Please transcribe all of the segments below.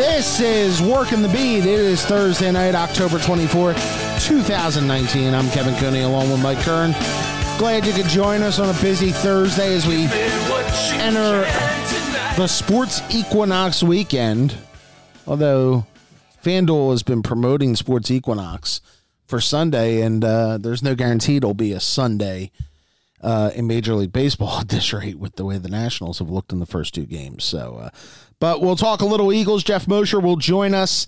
This is Working the Beat. It is Thursday night, October 24th, 2019. I'm Kevin Cooney along with Mike Kern. Glad you could join us on a busy Thursday as we enter the sports equinox weekend. Although FanDuel has been promoting sports equinox for Sunday, and uh, there's no guarantee it'll be a Sunday uh, in Major League Baseball at this rate with the way the Nationals have looked in the first two games. So, uh, but we'll talk a little Eagles. Geoff Mosher will join us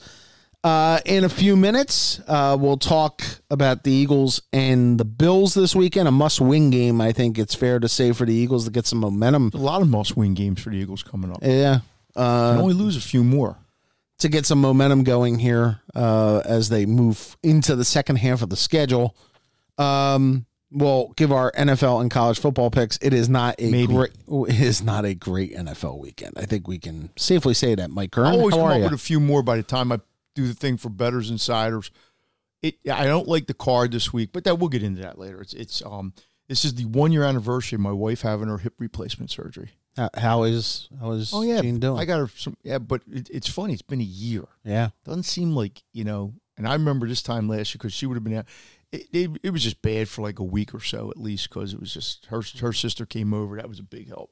uh, in a few minutes. Uh, we'll talk about the Eagles and the Bills this weekend. A must-win game, I think it's fair to say for the Eagles to get some momentum. A lot of must-win games for the Eagles coming up. Yeah, uh, only lose a few more to get some momentum going here uh, as they move into the second half of the schedule. Um, we'll give our NFL and college football picks. It is not a Maybe. great. It is not a great NFL weekend. I think we can safely say that. Mike Kern, I always come up you? with a few more by the time I do the thing for betters insiders. It. I don't like the card this week, but that we'll get into that later. It's. It's. Um. This is the one year anniversary of my wife having her hip replacement surgery. How is how is oh yeah Jean doing? I got her some yeah, but it, it's funny. It's been a year. Yeah, doesn't seem like you know. And I remember this time last year because she would have been out it, it, it, was just bad for like a week or so at least because it was just her her sister came over. That was a big help.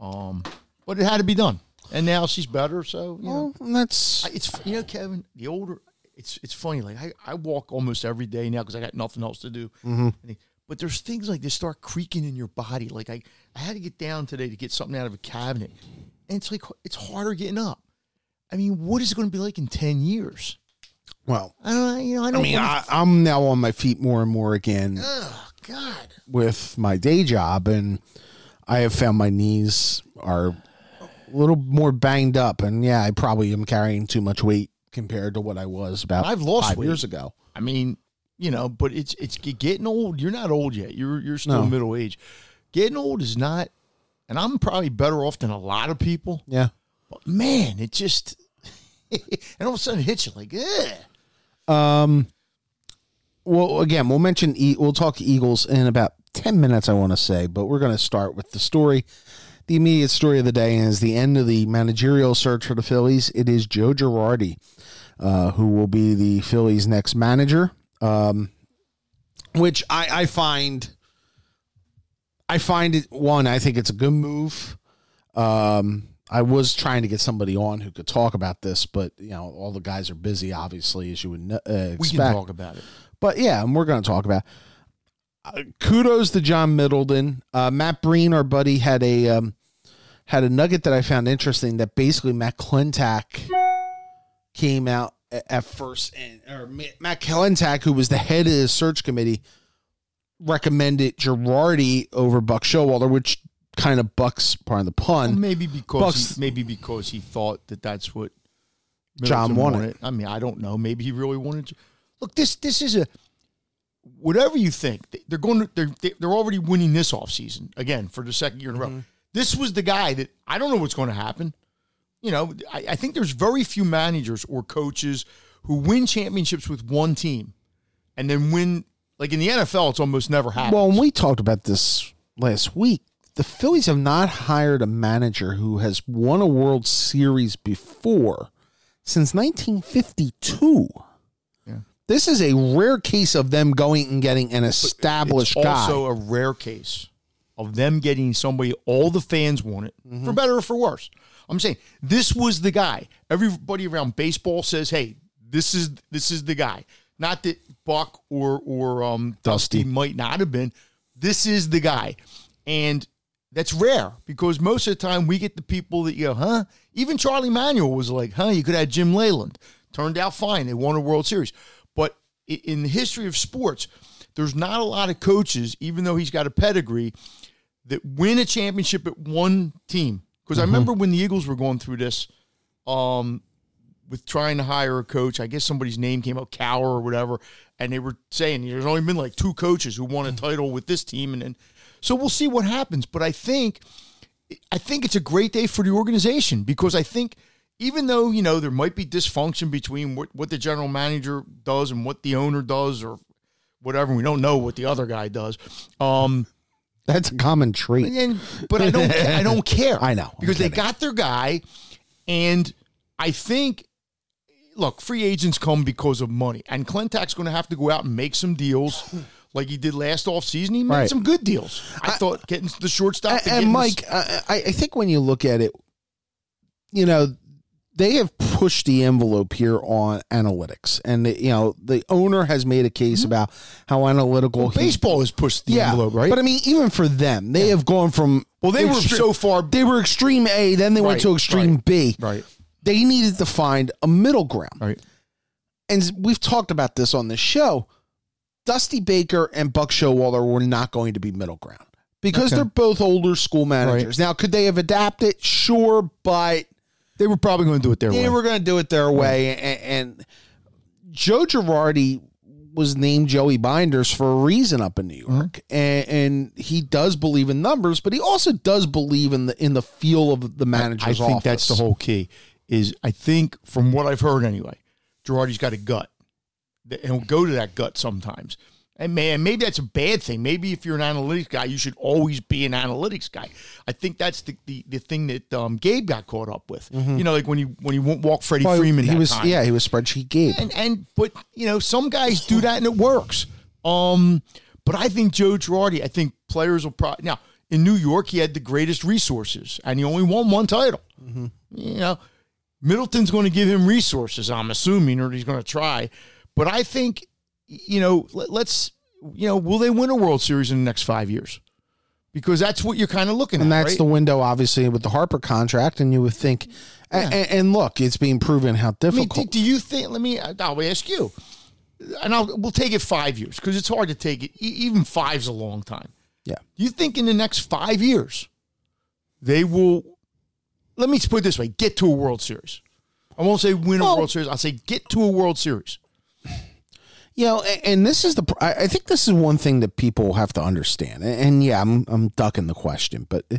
Um but it had to be done. And now she's better so you well, know that's it's you know kevin the older it's it's funny like i, I walk almost every day now because i got nothing else to do. Mm-hmm. but there's things like they start creaking in your body. Like I, I had to get down today to get something out of a cabinet. And it's like it's harder getting up. I mean what is it going to be like in 10 years well, I don't, you know, I don't. I mean, I, am now on my feet more and more again. Oh God! With my day job, and I have found my knees are a little more banged up, and yeah, I probably am carrying too much weight compared to what I was about. I've lost five weight. years ago. I mean, you know, but it's it's getting old. You're not old yet. You're you're still no. middle age. Getting old is not, and I'm probably better off than a lot of people. Yeah, but man, it just. and all of a sudden it hits you like, Ugh. Um, well, again, we'll mention we'll talk Eagles in about ten minutes. I want to say, but we're going to start with the story. The immediate story of the day is the end of the managerial search for the Phillies. It is Joe Girardi, uh, who will be the Phillies' next manager. Um, which I, I find, I find it one. I think it's a good move. Um, I was trying to get somebody on who could talk about this, but you know, all the guys are busy, obviously, as you would uh, expect. We can talk about it, but yeah, and we're going to talk about. Uh, kudos to John Middleton. Uh, Matt Breen, our buddy, had a um, had a nugget that I found interesting. That basically Matt Klentak came out at first, and or Matt Klentak, who was the head of the search committee, recommended Girardi over Buck Showalter, which kind of bucks, pardon the pun. Well, maybe because bucks, he, maybe because he thought that that's what Middleton John wanted. wanted. I mean, I don't know. Maybe he really wanted to. Look, this this is a whatever you think. They're going to they're they're already winning this offseason again for the second year in a row. Mm-hmm. This was the guy that I don't know what's going to happen. You know, I, I think there's very few managers or coaches who win championships with one team and then win like in the NFL, it's almost never happened. Well, and we talked about this last week the Phillies have not hired a manager who has won a World Series before since 1952. Yeah. This is a rare case of them going and getting an established it's guy. Also, a rare case of them getting somebody all the fans wanted, mm-hmm. for better or for worse. I'm saying this was the guy. Everybody around baseball says, "Hey, this is this is the guy." Not that Buck or or um, Dusty. Dusty might not have been. This is the guy, and that's rare because most of the time we get the people that you go, huh? Even Charlie Manuel was like, huh? You could have Jim Leyland. Turned out fine. They won a World Series. But in the history of sports, there's not a lot of coaches, even though he's got a pedigree, that win a championship at one team. Because mm-hmm. I remember when the Eagles were going through this, um, with trying to hire a coach. I guess somebody's name came up, Cowher or whatever, and they were saying there's only been like two coaches who won a title with this team, and then so we'll see what happens. But I think I think it's a great day for the organization because I think even though, you know, there might be dysfunction between what, what the general manager does and what the owner does or whatever, we don't know what the other guy does. Um, that's a common trait. And, but I don't I don't care. I know. Because they got their guy and I think look, free agents come because of money, and Klentak's going to have to go out and make some deals. Like he did last offseason. He made Right. some good deals. I, thought getting the shortstop. And, Mike, I, I I think when you look at it, you know, they have pushed the envelope here on analytics, and you know, the owner has made a case mm-hmm. about how analytical he- baseball has pushed the yeah, envelope, right? But I mean, even for them, they have gone from well, they were so far. they were extreme A, then they went to extreme right, B. right, They needed to find a middle ground. right. and we've talked about this on the show. Dusty Baker and Buck Showalter were not going to be middle ground because Okay. they're both older school managers. Now, could they have adapted? Sure, but They were probably going to do it their they way. They were going to do it their way. And, and Joe Girardi was named Joey Binders for a reason up in New Mm-hmm. York, and, and he does believe in numbers, but he also does believe in the in the feel of the manager's. I manager's think office. that's the whole key. Is I think from what I've heard anyway, Girardi's got a gut, and go to that gut sometimes. And man, maybe that's a bad thing. Maybe if you're an analytics guy, you should always be an analytics guy. I think that's the the, the thing that um, Gabe got caught up with. You know, like when he when he won't walk Freddie Mm-hmm. Well, Freeman. he was time. yeah he was spreadsheet Gabe. and and but you know some guys do that and it works. Um, but I think Joe Girardi. I think players will probably now in New York he had the greatest resources and he only won one title. You know, Middleton's going to give him resources. I'm assuming, or he's going to try. But I think you know let, let's you know will they win a World Series in the next five years? Because that's what you're kind of looking and at. And that's right? the window, obviously, with the Harper contract. And you would think, a- and, and, look, it's being proven how I mean, difficult. do, do you think? Let me. I'll ask you, and I'll we'll take it five years because it's hard to take it. E- Even five's a long time. yeah, Do you think in the next five years they will? Let me put it this way: get to a World Series. I won't say win a Well- World Series. I'll say get to a World Series. You know, and, this is the. I think this is one thing that people have to understand. And, yeah, I'm I'm ducking the question, but uh,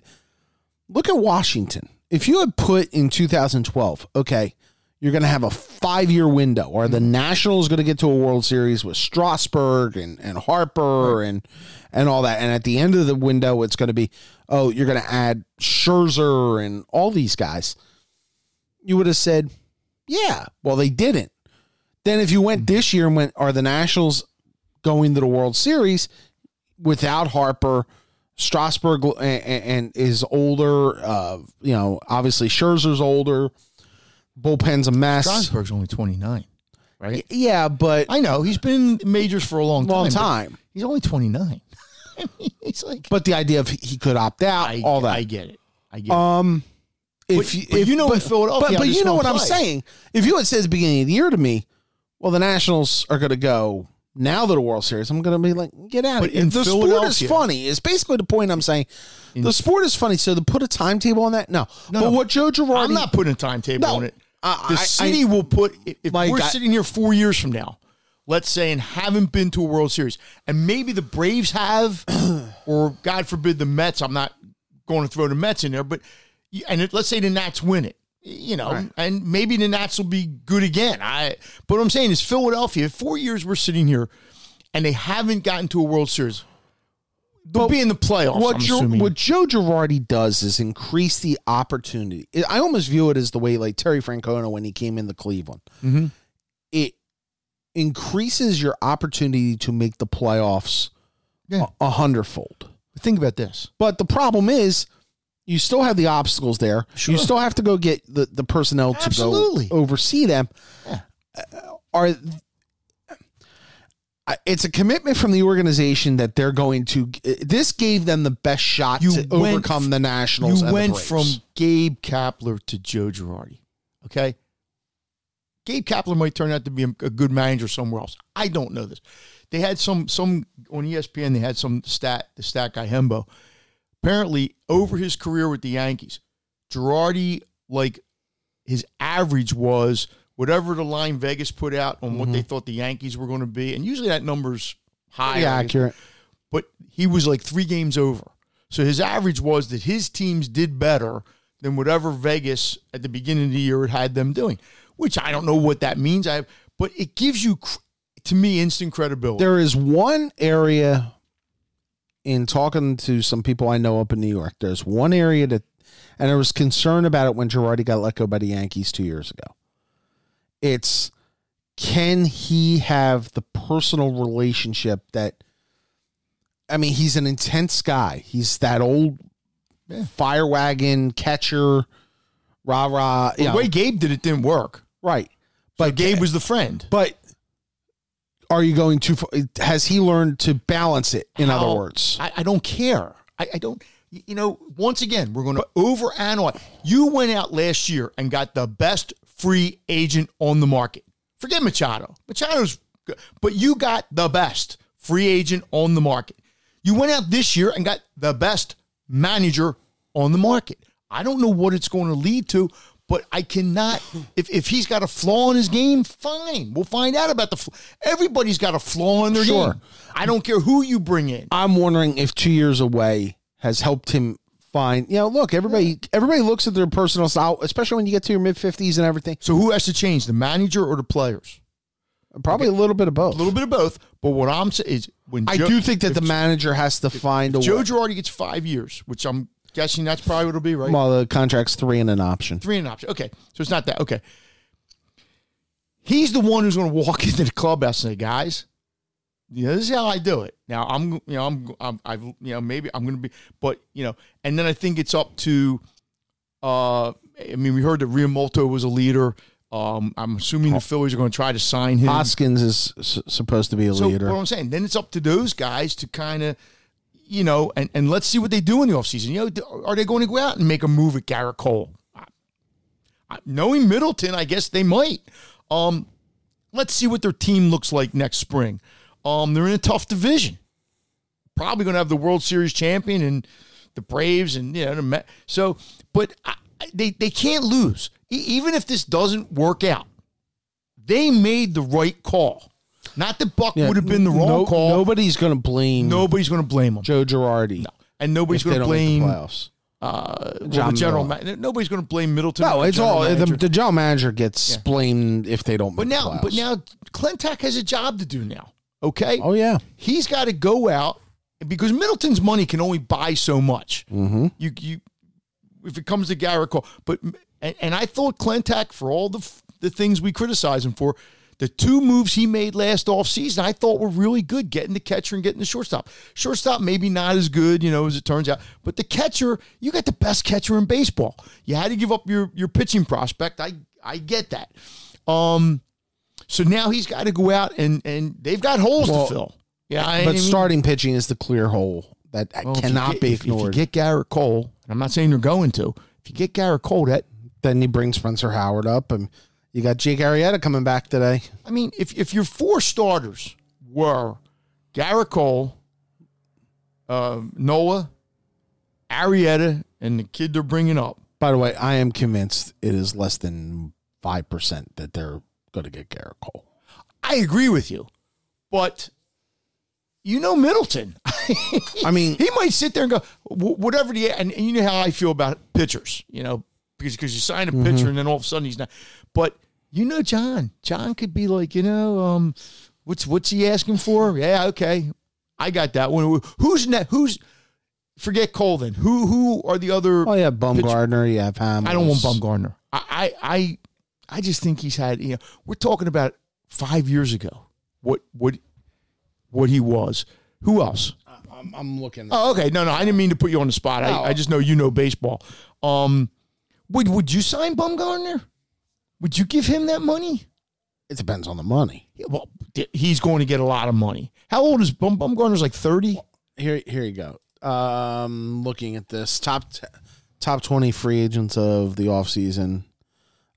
look at Washington. If you had put in 2012, okay, you're going to have a five year window, or the Nationals going to get to a World Series with Strasburg and, and Harper and and all that, and at the end of the window, it's going to be oh, you're going to add Scherzer and all these guys. You would have said, yeah. Well, they didn't. Then if you went this year and went, are the Nationals going to the World Series without Harper? Strasburg and, and is older. Uh, you know, obviously Scherzer's older. Bullpen's a mess. Strasburg's only twenty nine, right? Yeah, but I know he's been majors for a long time. long but time. He's only twenty nine. he's like But the idea of he could opt out, I, all that. I get it. I get it. Um, if But- you, but you know in Philadelphia but, but you know what I'm saying. If you had said at the beginning of the year to me, well, the Nationals are going to go now that the World Series, I'm going to be like, get out. But of here. the sport is funny. It's basically the point I'm saying. the sport is funny. So to put a timetable on that, no. No, but no. what Joe Girardi, I'm not putting a timetable No. on it. The I- city I- will put if if Like, we're I- sitting here four years from now, let's say, and haven't been to a World Series, and maybe the Braves have, or God forbid the Mets. I'm not going to throw the Mets in there, but and it, let's say the Nats win it. You know, Right. and maybe the Nats will be good again. I, but what I'm saying is Philadelphia. Four years we're sitting here, and they haven't gotten to a World Series. They'll But be in the playoffs. what Joe, what Joe Girardi does is increase the opportunity. I almost view it as the way like Terry Francona when he came into Cleveland. Mm-hmm. It increases your opportunity to make the playoffs Yeah. a, a hundredfold. Think about this. But the problem is, you still have the obstacles there. Sure. You still have to go get the, the personnel to Absolutely. go oversee them. Yeah. Uh, Are it's a commitment from the organization that they're going to. This gave them the best shot You to went- overcome the Nationals. You went from Gabe Kapler to Joe Girardi. Okay. Gabe Kapler might turn out to be a, a good manager somewhere else. I don't know this. They had some some on ESPN. They had some stat the stat guy Hembo. Apparently, over his career with the Yankees, Girardi like his average was whatever the line Vegas put out on what they mm-hmm. thought the Yankees were going to be, and usually that number's high. accurate. but he was like three games over. So his average was that his teams did better than whatever Vegas at the beginning of the year had them doing, which I don't know what that means. I but it gives you, cr- to me, instant credibility. There is one area in talking to some people I know up in New York. There's one area that, and I was concerned about it when Girardi got let go by the Yankees two years ago. It's can he have the personal relationship that I mean, he's an intense guy. He's that old Yeah. fire wagon catcher, rah rah. The know, way Gabe did it didn't work. right. But Gabe was the friend. But are you going too far? Has he learned to balance it? In How- other words, I, I don't care. I, I don't. You know, once again, we're going to overanalyze. You went out last year and got the best free agent on the market. Forget Machado. Machado's good, but you got the best free agent on the market. You went out this year and got the best manager on the market. I don't know what it's going to lead to, but I cannot. If, if he's got a flaw in his game, fine. We'll find out about the. Flaw. Everybody's got a flaw in their Sure. game. I don't care who you bring in. I'm wondering if two years away has helped him find. You know, look, everybody, everybody looks at their personal style, especially when you get to your mid fifties and everything. So who has to change, the manager or the players? Probably a little bit of both. A little bit of both. But what I'm saying is, when I Joe, do think that the manager has to find a Joe way. Girardi gets five years, which I'm guessing that's probably what it'll be, right? Well, the contract's three and an option. Three and an option. Okay, so it's not that. Okay, he's the one who's going to walk into the clubhouse and say, "Guys, you know, this is how I do it." Now I'm, you know, I'm, I'm I've, you know, maybe I'm going to be, but you know, and then I think it's up to. Uh, I mean, we heard that Realmuto was a leader. Um, I'm assuming the Phillies are going to try to sign him. Hoskins is s- supposed to be a So leader. what I'm saying, then it's up to those guys to kind of, you know, and, and let's see what they do in the offseason. You know, are they going to go out and make a move at Gerrit Cole? Knowing Middleton, I guess they might. Um, let's see what their team looks like next spring. Um, they're in a tough division. Probably going to have the World Series champion and the Braves and you know. So, but I- they they can't lose E- even if this doesn't work out. They made the right call. Not that Buck Yeah, would have been the wrong no- call. Nobody's going to blame Nobody's going to blame him. Joe Girardi. And nobody's if they going to don't make the blame playoffs. uh, well, John the general. Miller. Ma- nobody's going to blame Middleton. No, or the it's general all the, manager. the general manager gets blamed if they don't. But make now, the but playoffs. now, Klentak has a job to do now. Okay. oh yeah, he's got to go out because Middleton's money can only buy so much. Mm-hmm. You, you, if it comes to Gerrit Cole, but and, and I thought Klentak for all the f- the things we criticize him for, the two moves he made last offseason, I thought were really good, getting the catcher and getting the shortstop. Shortstop maybe not as good, you know, as it turns out, but the catcher, you got the best catcher in baseball. You had to give up your your pitching prospect. I I get that. Um, so now he's got to go out and and they've got holes Well, to fill. Yeah, I but mean, starting pitching is the clear hole that well, cannot get- be if- If you get Gerrit Cole, and I'm not saying you're going to. If you get Gerrit Cole, that then you bring Spencer Howard up, and you got Jake Arrieta coming back today. I mean, if if your four starters were Gerrit Cole, uh, Nola, Arrieta, and the kid they're bringing up, By the way, I am convinced it is less than five percent that they're going to get Gerrit Cole. I agree with you, but you know Middleton. I mean, he might sit there and go "Wh- whatever the and, and you know how I feel about pitchers, you know, because because you sign a Mm-hmm. pitcher and then all of a sudden he's not. But you know, John, John could be like, you know, um, what's what's he asking for? Yeah, okay, I got that one. Who's ne- who's forget Cole then? Who who are the other? oh yeah, Bumgarner, you have Hamels. I don't want Bumgarner. I, I I I just think he's had. You know, we're talking about five years ago. What what what he was. Who else? I'm, I'm looking. Oh, okay. No, no, I didn't mean to put you on the spot. No. I, I just know you know baseball. Um, would would you sign Bumgarner? Would you give him that money? It depends on the money. Yeah, well, he's going to get a lot of money. How old is Bum Bumgarner's? Like thirty. Here, here you go. Um, looking at this top t- top twenty free agents of the offseason,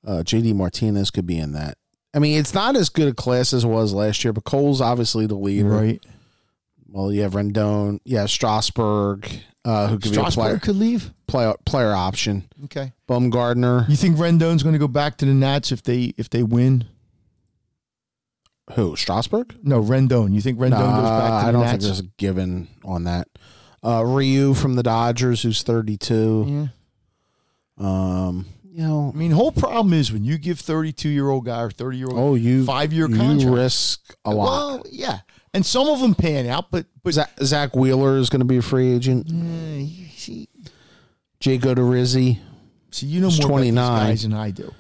uh, JD Martinez could be in that. I mean, it's not as good a class as it was last year, but Cole's obviously the leader. Right. Well, you have Rendon, yeah, Strasburg, uh, who could be a player, could leave. Player player option. Okay. Bumgarner, You think Rendon's going to go back to the Nats if they if they win? who Strasburg? No, Rendon. You think Rendon goes back Nah, to the Nats? I don't Nats? think there's a given on that. Uh, Ryu from the Dodgers, who's 32. yeah. Um, you know, I mean, whole problem is when you give thirty-two year old guy or thirty year old oh, you five-year you contract. risk a lot. Well, yeah, and some of them pan out, but but Zach, Zack Wheeler is going to be a free agent. you see, Jake Odorizzi, see, you know more about 29. these guys than I do.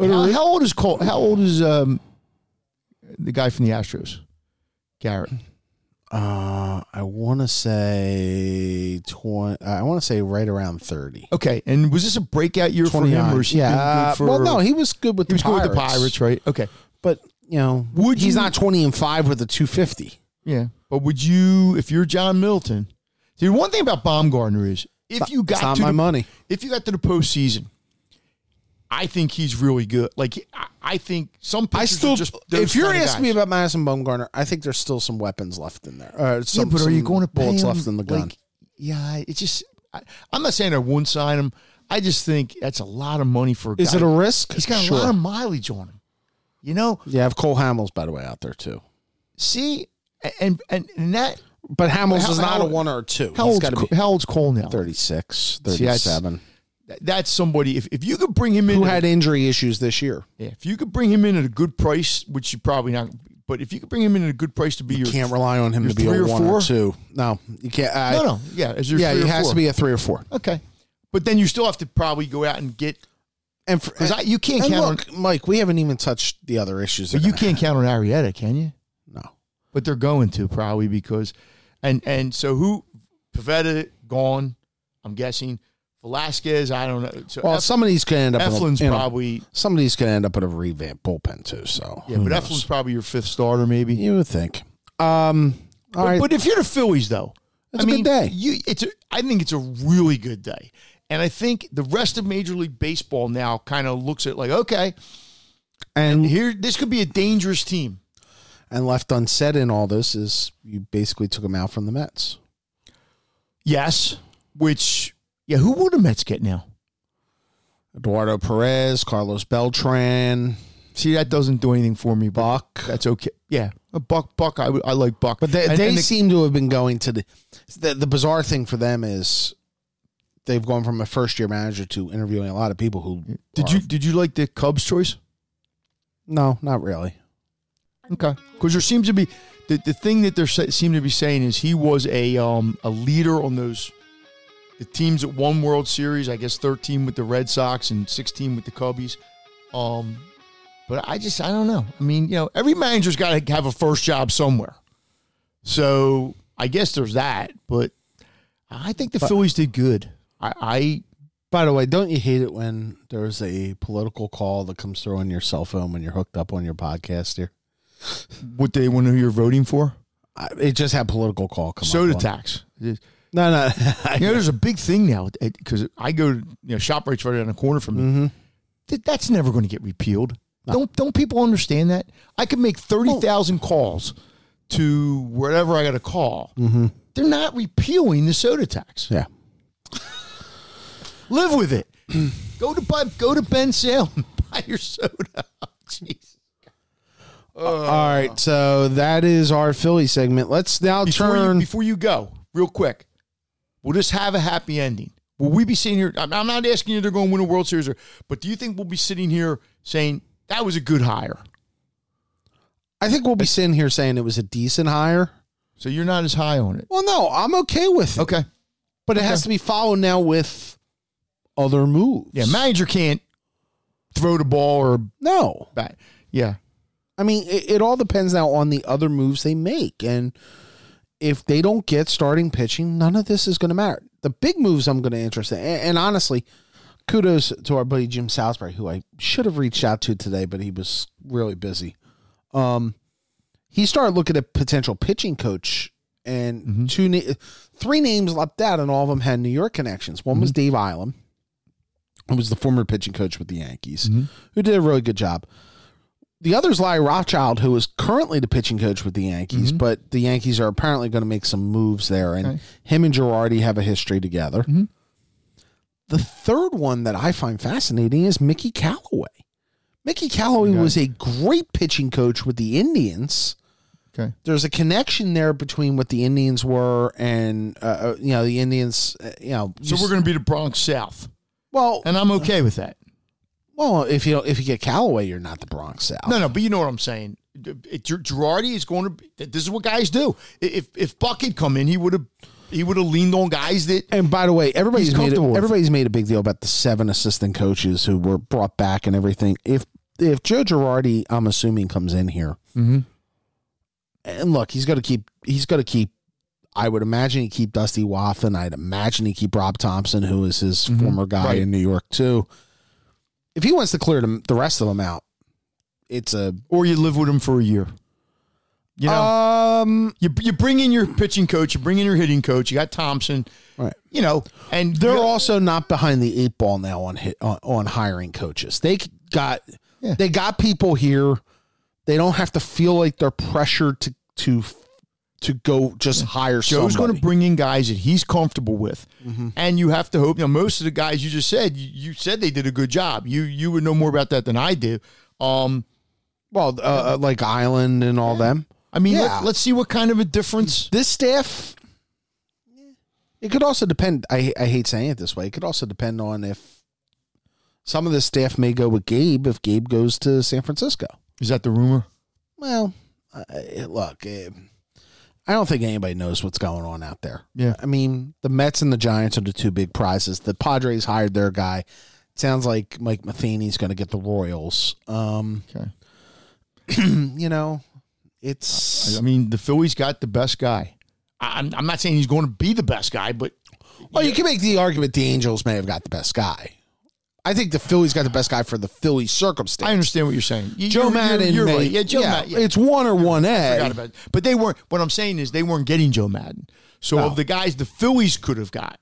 How, how old is Cole? How old is um the guy from the Astros? Garrett. Uh, I want to say twenty. I want to say right around thirty. Okay, and was this a breakout year for him? Or has he been yeah. for, well, no, he was good with he the was good Pirates. with the Pirates, right? Okay, But you know, Would he's you- not twenty and five with a two fifty. yeah. But would you, if you're John Milton, see one thing about Bumgarner is if you got not to my the, money. if you got to the postseason, I think he's really good. Like I, I think some pitchers I still, are just if you're kind of asking me about Madison Bumgarner, I think there's still some weapons left in there. Uh, yeah, but are you going to pay bullets him, left in the gun? Like, yeah, it's just. I, I'm not saying I won't sign him. I just think that's a lot of money for a Is guy. it a risk? He's got Sure. a lot of mileage on him. You know, Yeah, I have Cole Hamels by the way out there too. see, and and, and that But Hamels How- is not how- a one or a two. how old's, got to Co- be how old's Cole now? 36, See, that's- 37. That- That's somebody. If, if you could bring him in, Who at- had injury issues this year? yeah, if you could bring him in at a good price, which you probably not, but if you could bring him in at a good price to be your You Can't rely on him to be a or one four? or two. No, you can't. I, no, no, yeah, as your Yeah, three it or has four. to be a three or four. okay, but then you still have to probably go out and get And for, because you can't and count look, Mike, we haven't even touched the other issues. but you can't count on Arrieta, can you? No. But they're going to probably because, and and so who, Pivetta gone, I'm guessing. Velasquez, I don't know. So Well, Ef- some of these could end up. Eflin's in a, you know, probably some of these could end up with a revamp bullpen too. So yeah, but knows? Eflin's probably your fifth starter, maybe. you would think. Um. All But, right. but if you're the Phillies, though, It's I a good day. You, it's a, I think it's a really good day, and I think the rest of Major League Baseball now kind of looks at like, okay, and here this could be a dangerous team. And left unsaid in all this is you basically took him out from the Mets. Yes, which yeah, who would the Mets get now? Eduardo Perez, Carlos Beltran, See, that doesn't do anything for me. Buck. that's okay. Yeah, a Buck, Buck. I, I like Buck, But they, And- they and the- seem to have been going to the, the. The bizarre thing for them is they've gone from a first year manager to interviewing a lot of people who. did are- you did you like the Cubs choice? No, not really. Okay, because there seems to be the, the thing that they seem to be saying is he was a um a leader on those the teams that won World Series. I guess thirteen with the Red Sox and sixteen with the Cubbies. Um, but I just I don't know. I mean, you know, every manager's got to have a first job somewhere. So I guess there's that. But I think the Phillies did good. I, I By the way, don't you hate it when there's a political call that comes through on your cell phone when you're hooked up on your podcast here? What they want to who you're voting for I, it just had political call come soda up. tax. No, no. You know, there's a big thing now because I go to you know shop right around the corner from me. Mm-hmm. Th- That's never going to get repealed. Don't don't people understand that? I could make thirty thousand calls to wherever I got to call. They're not repealing the soda tax. yeah. Live with it. go to buy, go to Ben Sale and buy your soda. Jeez. All right, so that is our Philly segment. Let's now Before turn. you, before you go, real quick, we'll just have a happy ending. Will we be sitting here? I'm not asking you they're going to win a World Series, or, but do you think we'll be sitting here saying that was a good hire? I think we'll be sitting here saying it was a decent hire. So you're not as high on it. Well, no, I'm okay with it, Okay. but it has to be followed now with other moves. Yeah, manager can't throw the ball or no. bat. Yeah. I mean, it, it all depends now on the other moves they make, and if they don't get starting pitching, none of this is going to matter. The big moves I'm going to interest in, and, and honestly, kudos to our buddy Jim Salisbury, who I should have reached out to today, but he was really busy. Um, he started looking at potential pitching coach, and mm-hmm. two, na- three names leapt out, and all of them had New York connections. One was mm-hmm. Dave Eiland, who was the former pitching coach with the Yankees, mm-hmm. who did a really good job. The other is Larry Rothschild, who is currently the pitching coach with the Yankees, but the Yankees are apparently going to make some moves there, and Okay. him and Girardi have a history together. The third one that I find fascinating is Mickey Callaway. Mickey Callaway Okay. was a great pitching coach with the Indians. Okay. There's a connection there between what the Indians were and uh, uh, you know the Indians. Uh, you know, So we're going to be the Bronx South, well, and I'm okay with that. Well. If you if you get Callaway, you're not the Bronx South. No, no, but you know what I'm saying. It- Girardi is going to. Be, this is what guys do. If if Buck had come in, he would have he would have leaned on guys that And by the way, everybody's made a, everybody's made a big deal about the seven assistant coaches who were brought back and everything. If if Joe Girardi, I'm assuming, comes in here, Mhm. and look, he's got to keep he's got to keep. I would imagine he keep Dusty Wathan. I'd imagine he keep Rob Thompson, who is his former guy Mm-hmm. Right. in New York too. If he wants to clear them, the rest of them out, it's a or you live with him for a year. You know, um you you bring in your pitching coach, you bring in your hitting coach. You got Thompson, right. you know, and They're also not behind the eight ball now on hit on, on hiring coaches. They got Yeah. they got people here. They don't have to feel like they're pressured to to to go just hire Joe's going to bring in guys that he's comfortable with, Mm-hmm. and you have to hope. You know, most of the guys you just said, you, you said they did a good job. You you would know more about that than I do. Um, well, uh, uh, like Eiland and all them. I mean, Yeah. let, us see what kind of a difference. This staff. It could also depend. I I hate saying it this way. It could also depend on if some of the staff may go with Gabe if Gabe goes to San Francisco. Is that the rumor? Well, uh, look, uh, I don't think anybody knows what's going on out there. Yeah. I mean, the Mets and the Giants are the two big prizes. The Padres hired their guy. It sounds like Mike Matheny's going to get the Royals. Um, Okay. you know, it's I mean, the Phillies got the best guy. I- I'm, I'm not saying he's going to be the best guy, but well, you can make the argument the Angels may have got the best guy. I think the Phillies got the best guy for the Philly circumstance. I understand what you're saying. You- Joe you're- Maddon, you're, you're right. Yeah, Joe Maddon. Yeah. It's one or one A. But they weren't. What I'm saying is they weren't getting Joe Maddon. So No. of the guys the Phillies could have got,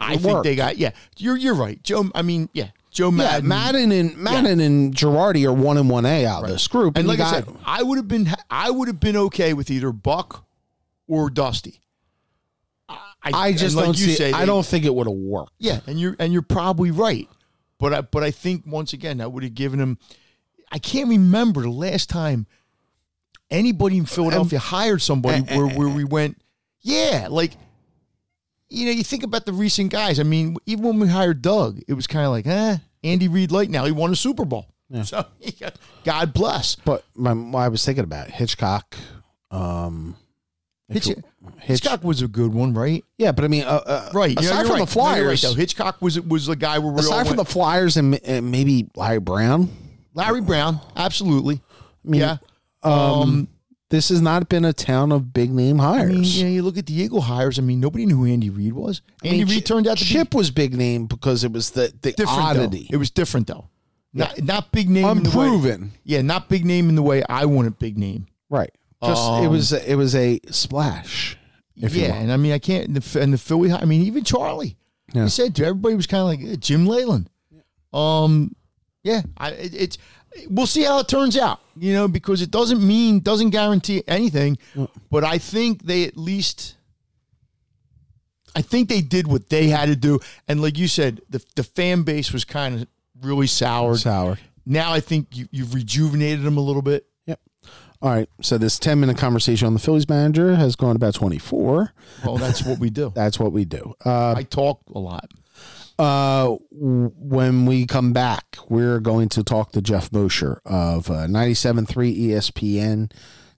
I It think worked. they got. Yeah, you're you're right, Joe. I mean, yeah, Joe Yeah, Maddon. Maddon and Maddon and Girardi are one and one A out of this group, and you like I said, I would have been I would have been okay with either Buck or Dusty. I, I just like don't you see. say, I they- don't think it would have worked. Yeah, and you're and you're probably right, but I but I think once again that would have given him. I can't remember the last time anybody in Philadelphia um, hired somebody eh, eh, where eh, where we went, yeah, like you know, you think about the recent guys. I mean, even when we hired Doug, it was kind of like, eh, Andy Reid light. Now he won a Super Bowl, so God bless. But my, I was thinking about Hitchcock. Um, Hitch, you- Hitch- Hitchcock was a good one, right? yeah, but I mean, uh, uh, Right. Aside you're from right. the No, you're right, Flyers, though. Hitchcock was was a guy where we all aside from the went- Flyers and, and maybe Larry Brown, Larry Brown, absolutely. mean, yeah. um, this has not been a town of big name I hires. mean, yeah, you look at the Eagle hires. I mean, nobody knew who Andy Reid was. I Andy mean, Reid turned out to Chip was big name because it was the the be different. though. oddity, It was different though. Not not big name. In the way, unproven, yeah, not big name in the way I wanted big name. right? Just it Um, was it was a splash. Yeah, and I mean, I can't. And the, and the Philly. I mean, even Charlie. Yeah. He said to everybody was kind of like eh, Jim Leyland. Um, yeah, I, it, it's. We'll see how it turns out, you know, because it doesn't mean doesn't guarantee anything. But I think they at least. I think they did what they had to do, and like you said, the the fan base was kind of really soured. sour. Now I think you, you've rejuvenated them a little bit. All right. So this ten minute conversation on the Phillies manager has gone about twenty four. Well, that's what we do. That's what we do. Uh, I talk a lot. uh, when we come back, we're going to talk to Geoff Mosher of uh, 97.3 ESPN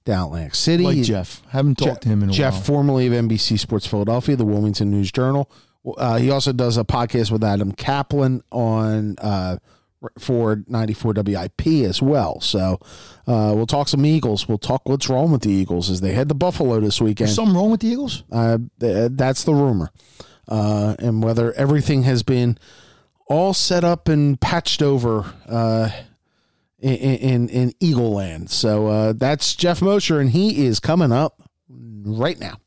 down Atlantic City. Like Geoff, haven't talked to him in a Geoff, while. formerly of NBC Sports Philadelphia, the Wilmington News Journal. Uh, he also does a podcast with Adam Caplan on uh, for 94 WIP as well. So uh, we'll talk some Eagles. We'll talk what's wrong with the Eagles as they head to Buffalo this weekend. Is something wrong with the Eagles? Uh, th- that's the rumor. Uh, and whether everything has been all set up and patched over uh, in, in, in Eagle Land. So uh, that's Geoff Mosher, and he is coming up right now.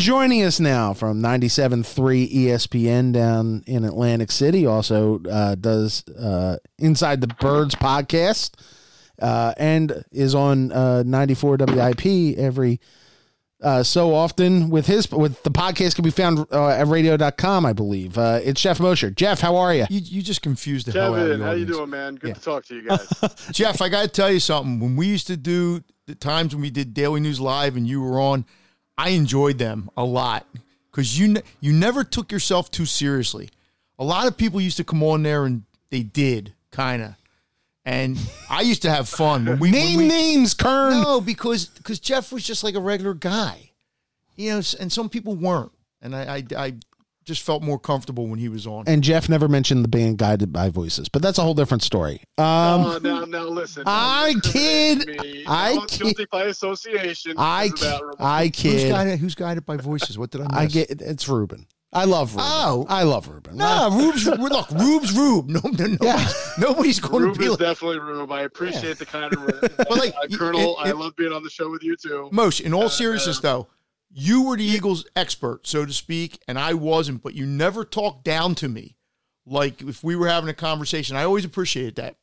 Joining us now from 97.3 ESPN down in Atlantic City, also uh, does uh, Inside the Birds podcast uh, and is on uh, 94 WIP every uh, so often with his with the podcast can be found uh, at radio.com i believe uh, it's geoff mosher geoff how are you You, you just confused the hell out of Kevin, how you doing, man? Good to talk to you guys. Geoff, I got to tell you something. When we used to do the times when we did Daily News Live and you were on, I enjoyed them a lot. Because you you never took yourself too seriously. A lot of people used to come on there and they did kind of, and I used to have fun when we when name we- names kern. No, because because Geoff was just like a regular guy, you know, s- and some people weren't, and I I, I just felt more comfortable when he was on. and geoff never mentioned the band guided by voices but that's a whole different story um, oh, now, now listen. I Don't kid. me. I Now I'm kid. guilty by association. I, because of that, I who's kid guided Who's guided by voices? What did I miss? I get it's Ruben. I love Ruben. Oh. I love Ruben. Nah, Rube's look, Rube's Rube. No, no, no. Yeah. nobody's going Rube to be is like definitely Rube. I appreciate the kind of word. But, like, uh, Colonel, it- I love being on the show with you too. Most, In all Uh, seriousness, uh, though, you were the Eagles expert, so to speak, and I wasn't. But you never talked down to me, like if we were having a conversation. I always appreciated that.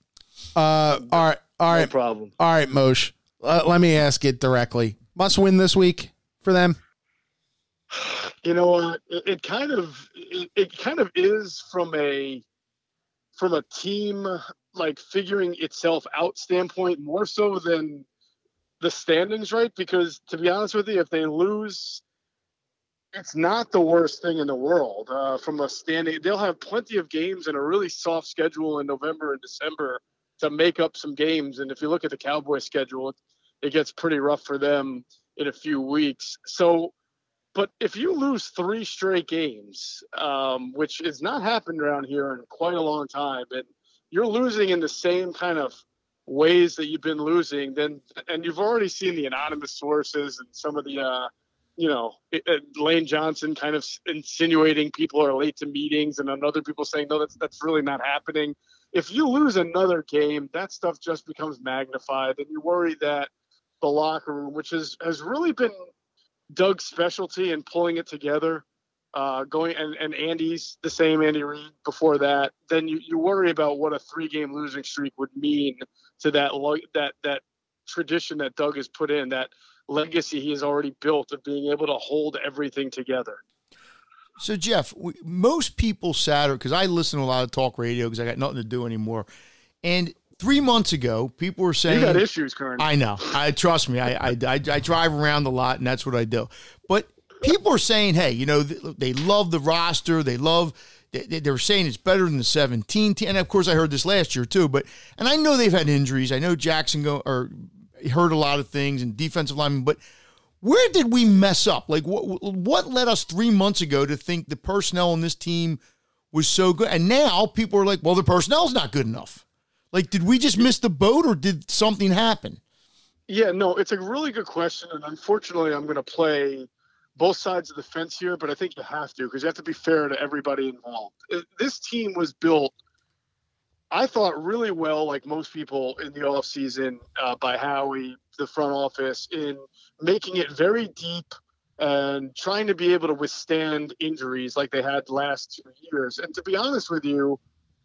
Uh, all right, all No problem. all right, Mosh. Uh, let me ask it directly. Must win this week for them. You know what? It, it kind of it, it kind of is from a from a team like figuring itself out standpoint more so than the standings, right? Because to be honest with you, if they lose, it's not the worst thing in the world uh, from a standing. They'll have plenty of games and a really soft schedule in November and December to make up some games. And if you look at the Cowboys schedule, it, gets pretty rough for them in a few weeks. So, but if you lose three straight games, um, which has not happened around here in quite a long time, and you're losing in the same kind of ways that you've been losing, then and you've already seen the anonymous sources and some of the, uh, you know, Lane Johnson kind of insinuating people are late to meetings, and then other people saying no, that's that's really not happening. If you lose another game, that stuff just becomes magnified, and you worry that the locker room, which has has really been Doug's specialty in pulling it together, uh, going and, and Andy's the same Andy Reid before that, then you, you worry about what a three game losing streak would mean to that lo- that that tradition that Doug has put in, that legacy he has already built of being able to hold everything together. So, Geoff, we, most people Saturday because I listen to a lot of talk radio because I got nothing to do anymore. And three months ago, people were saying You got issues. I know. I trust me. I, I, I, I drive around a lot, and that's what I do. But people are saying, hey, you know, they, love the roster. They love. They, they they were saying it's better than the 17 team. And of course, I heard this last year too. But and I know they've had injuries. I know Jackson go or heard a lot of things and defensive linemen. But where did we mess up? Like what what led us three months ago to think the personnel on this team was so good, and now people are like, well, the personnel's not good enough. Like, did we just miss the boat, or did something happen? Yeah, no, it's a really good question, and unfortunately, I'm going to play both sides of the fence here, but I think you have to because you have to be fair to everybody involved. This team was built, I thought, really well, like most people in the offseason, uh, by Howie, the front office, in making it very deep and trying to be able to withstand injuries like they had last two years. And to be honest with you,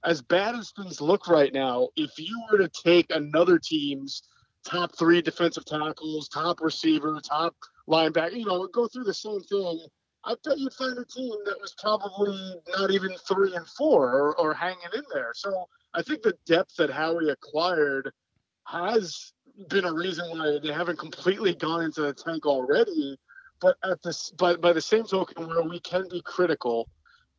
as bad as things look right now, if you were to take another team's top three defensive tackles, top receiver, top linebacker, you know, go through the same thing. I bet you'd find a team that was probably not even three and four or, or hanging in there. So I think the depth that Howie acquired has been a reason why they haven't completely gone into the tank already. But at this, but by the same token, where we can be critical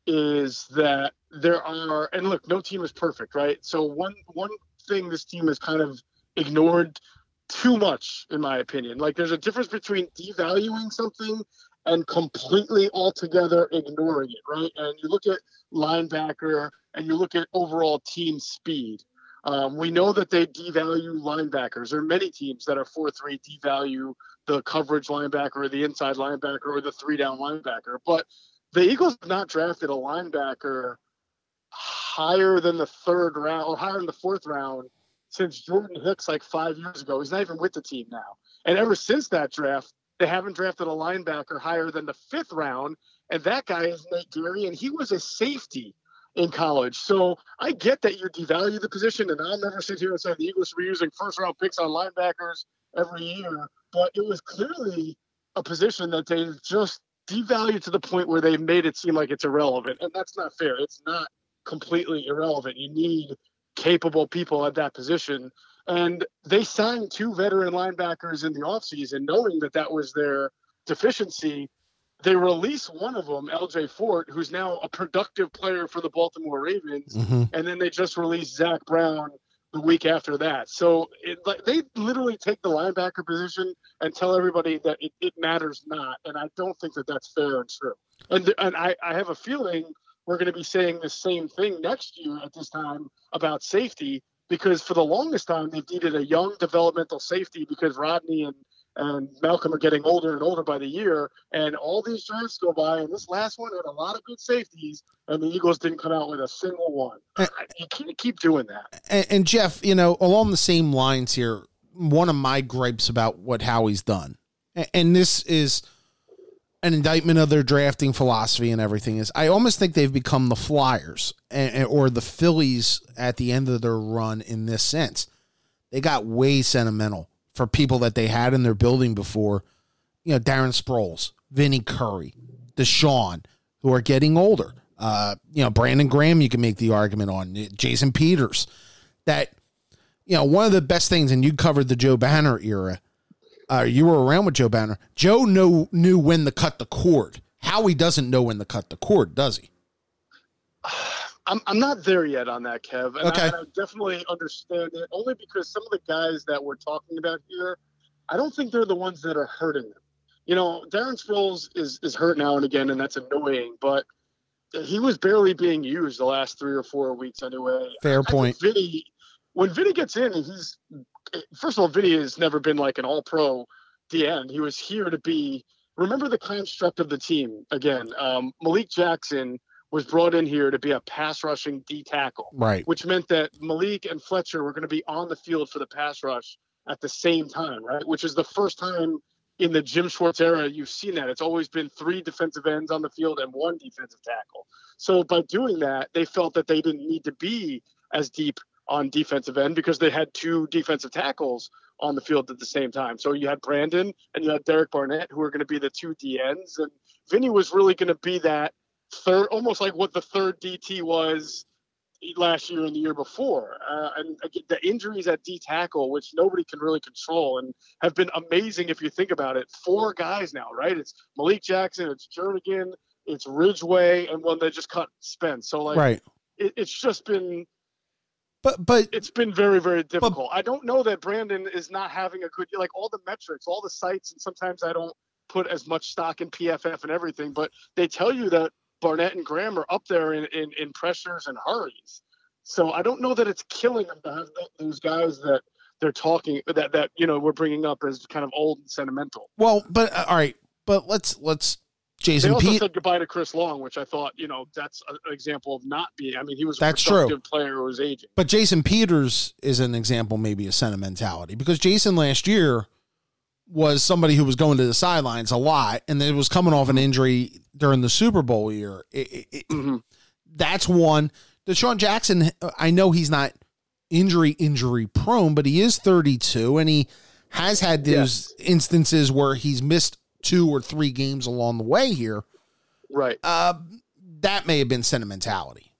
is that there are, and look, no team is perfect, right? So one one thing this team has kind of ignored too much, in my opinion. Like there's a difference between devaluing something and completely altogether ignoring it, right? And you look at linebacker and you look at overall team speed. Um, we know that they devalue linebackers. There are many teams that are 4 3 devalue the coverage linebacker or the inside linebacker or the three down linebacker. But the Eagles have not drafted a linebacker higher than the third round or higher than the fourth round since Jordan Hicks like five years ago. He's not even with the team now. And ever since that draft, they haven't drafted a linebacker higher than the fifth round, and that guy is Nate Gerry, and he was a safety in college. So I get that you devalue the position, and I'll never sit here and say the Eagles were using first round picks on linebackers every year, but it was clearly a position that they just devalued to the point where they made it seem like it's irrelevant, and that's not fair. It's not completely irrelevant. You need capable people at that position. And they signed two veteran linebackers in the offseason, knowing that that was their deficiency. They release one of them, LJ Fort, who's now a productive player for the Baltimore Ravens. Mm-hmm. And then they just released Zach Brown the week after that. So it, they literally take the linebacker position and tell everybody that it, it, matters not. And I don't think that that's fair and true. And, and I, I have a feeling we're going to be saying the same thing next year at this time about safety because for the longest time they've needed a young developmental safety because Rodney and and Malcolm are getting older and older by the year. And all these drafts go by, and this last one had a lot of good safeties, and the Eagles didn't come out with a single one. And, you can't keep doing that. And, and, Geoff, you know, along the same lines here, one of my gripes about what Howie's done, and, and this is an indictment of their drafting philosophy and everything is I almost think they've become the Flyers and, or the Phillies at the end of their run in this sense. They got way sentimental for people that they had in their building before. You know, Darren Sproles, Vinny Curry, DeSean, who are getting older. Uh, you know, Brandon Graham, you can make the argument on Jason Peters. That, you know, one of the best things, and you covered the Joe Banner era uh, you were around with Joe Banner. Joe know, knew when to cut the cord. Howie doesn't know when to cut the cord, does he? I'm, I'm not there yet on that, Kev. And okay. I, I definitely understand it, only because some of the guys that we're talking about here, I don't think they're the ones that are hurting them. You know, Darren Sproles is, is hurt now and again, and that's annoying, but he was barely being used the last three or four weeks anyway. Fair point. Vinny, when Vinny gets in, he's first of all, Vinny has never been like an all pro end. He was here to be remember the construct of the team again. Um, Malik Jackson was brought in here to be a pass rushing D tackle. Right. Which meant that Malik and Fletcher were going to be on the field for the pass rush at the same time, right? Which is the first time in the Jim Schwartz era you've seen that. It's always been three defensive ends on the field and one defensive tackle. So by doing that, they felt that they didn't need to be as deep on defensive end because they had two defensive tackles on the field at the same time. So you had Brandon and you had Derek Barnett, who are going to be the two DNs, and Vinny was really going to be that third, almost like what the third DT was last year and the year before. Uh, and the injuries at D tackle, which nobody can really control, and have been amazing if you think about it. Four guys now, right? It's Malik Jackson, it's Jernigan, it's Ridgeway, and one that just cut Spence. So like, right. It, it's just been but but it's been very very difficult. But, I don't know that Brandon is not having a good like all the metrics, all the sites, and sometimes I don't put as much stock in PFF and everything, but they tell you that Barnett and Graham are up there in, in, in pressures and hurries. So I don't know that it's killing them to have those guys that they're talking that that you know we're bringing up as kind of old and sentimental. Well, but uh, all right, but let's let's Jason they also Pete. said goodbye to Chris Long, which I thought, you know, that's an example of not being. I mean, he was a that's true. player who was aging. But Jason Peters is an example, maybe of sentimentality, because Jason last year was somebody who was going to the sidelines a lot, and it was coming off an injury during the Super Bowl year. It, it, mm-hmm. That's one. DeSean Jackson, I know he's not injury injury prone, but he is 32, and he has had those yes. instances where he's missed two or three games along the way here. Right. Uh, that may have been sentimentality.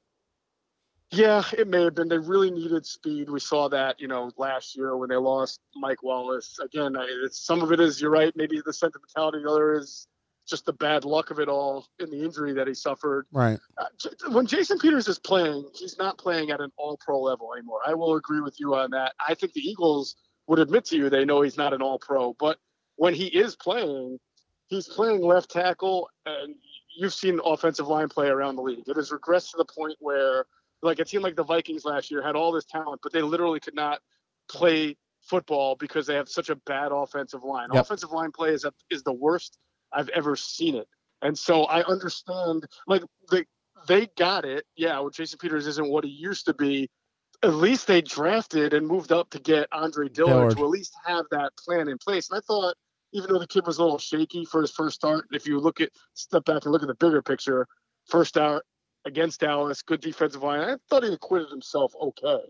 Yeah, it may have been. They really needed speed. We saw that, you know, last year when they lost Mike Wallace. Again, some of it is you're right. Maybe the sentimentality. The other is just the bad luck of it all in the injury that he suffered. Right. Uh, when Jason Peters is playing, he's not playing at an All-Pro level anymore. I will agree with you on that. I think the Eagles would admit to you they know he's not an All-Pro, but when he is playing, he's playing left tackle, and you've seen offensive line play around the league. It has regressed to the point where, like a team like the Vikings last year had all this talent, but they literally could not play football because they have such a bad offensive line. Yep. Offensive line play is a, is the worst I've ever seen it, and so I understand. Like they they got it. Yeah, well, Jason Peters isn't what he used to be. At least they drafted and moved up to get Andre Dillard, Dillard. to at least have that plan in place. And I thought even though the kid was a little shaky for his first start, if you look at step back and look at the bigger picture, first out against Dallas, good defensive line. I thought he acquitted himself okay.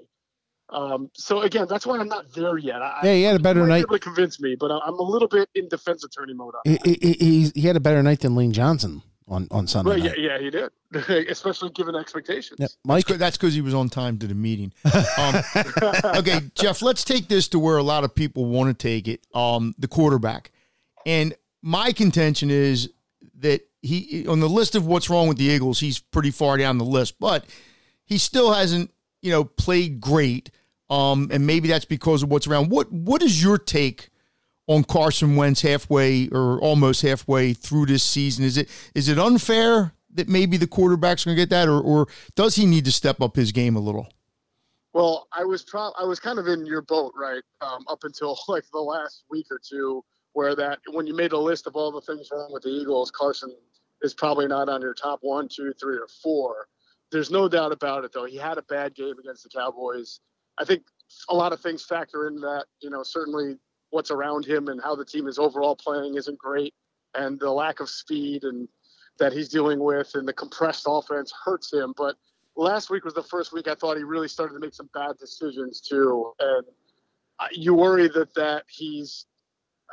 Um, so again, that's why I'm not there yet. I, yeah, he had a better night. Able to convince me, but I'm a little bit in defense attorney mode. He, he, he, he had a better night than Lane Johnson on on Sunday. Well, night. yeah, yeah, he did, especially given expectations. Yeah, Mike, That's because he was on time to the meeting. Um, okay, Geoff, let's take this to where a lot of people want to take it. Um, the quarterback, and my contention is that he on the list of what's wrong with the Eagles, he's pretty far down the list, but he still hasn't, you know, played great. Um, and maybe that's because of what's around. What What is your take on Carson Wentz halfway or almost halfway through this season? Is it is it unfair that maybe the quarterback's going to get that, or or does he need to step up his game a little? Well, I was pro- I was kind of in your boat, right, um, up until like the last week or two, where that when you made a list of all the things wrong with the Eagles, Carson is probably not on your top one, two, three, or four. There's no doubt about it, though. He had a bad game against the Cowboys. I think a lot of things factor in that. You know, certainly what's around him and how the team is overall playing isn't great, and the lack of speed and that he's dealing with, and the compressed offense hurts him. But last week was the first week I thought he really started to make some bad decisions too, and you worry that that he's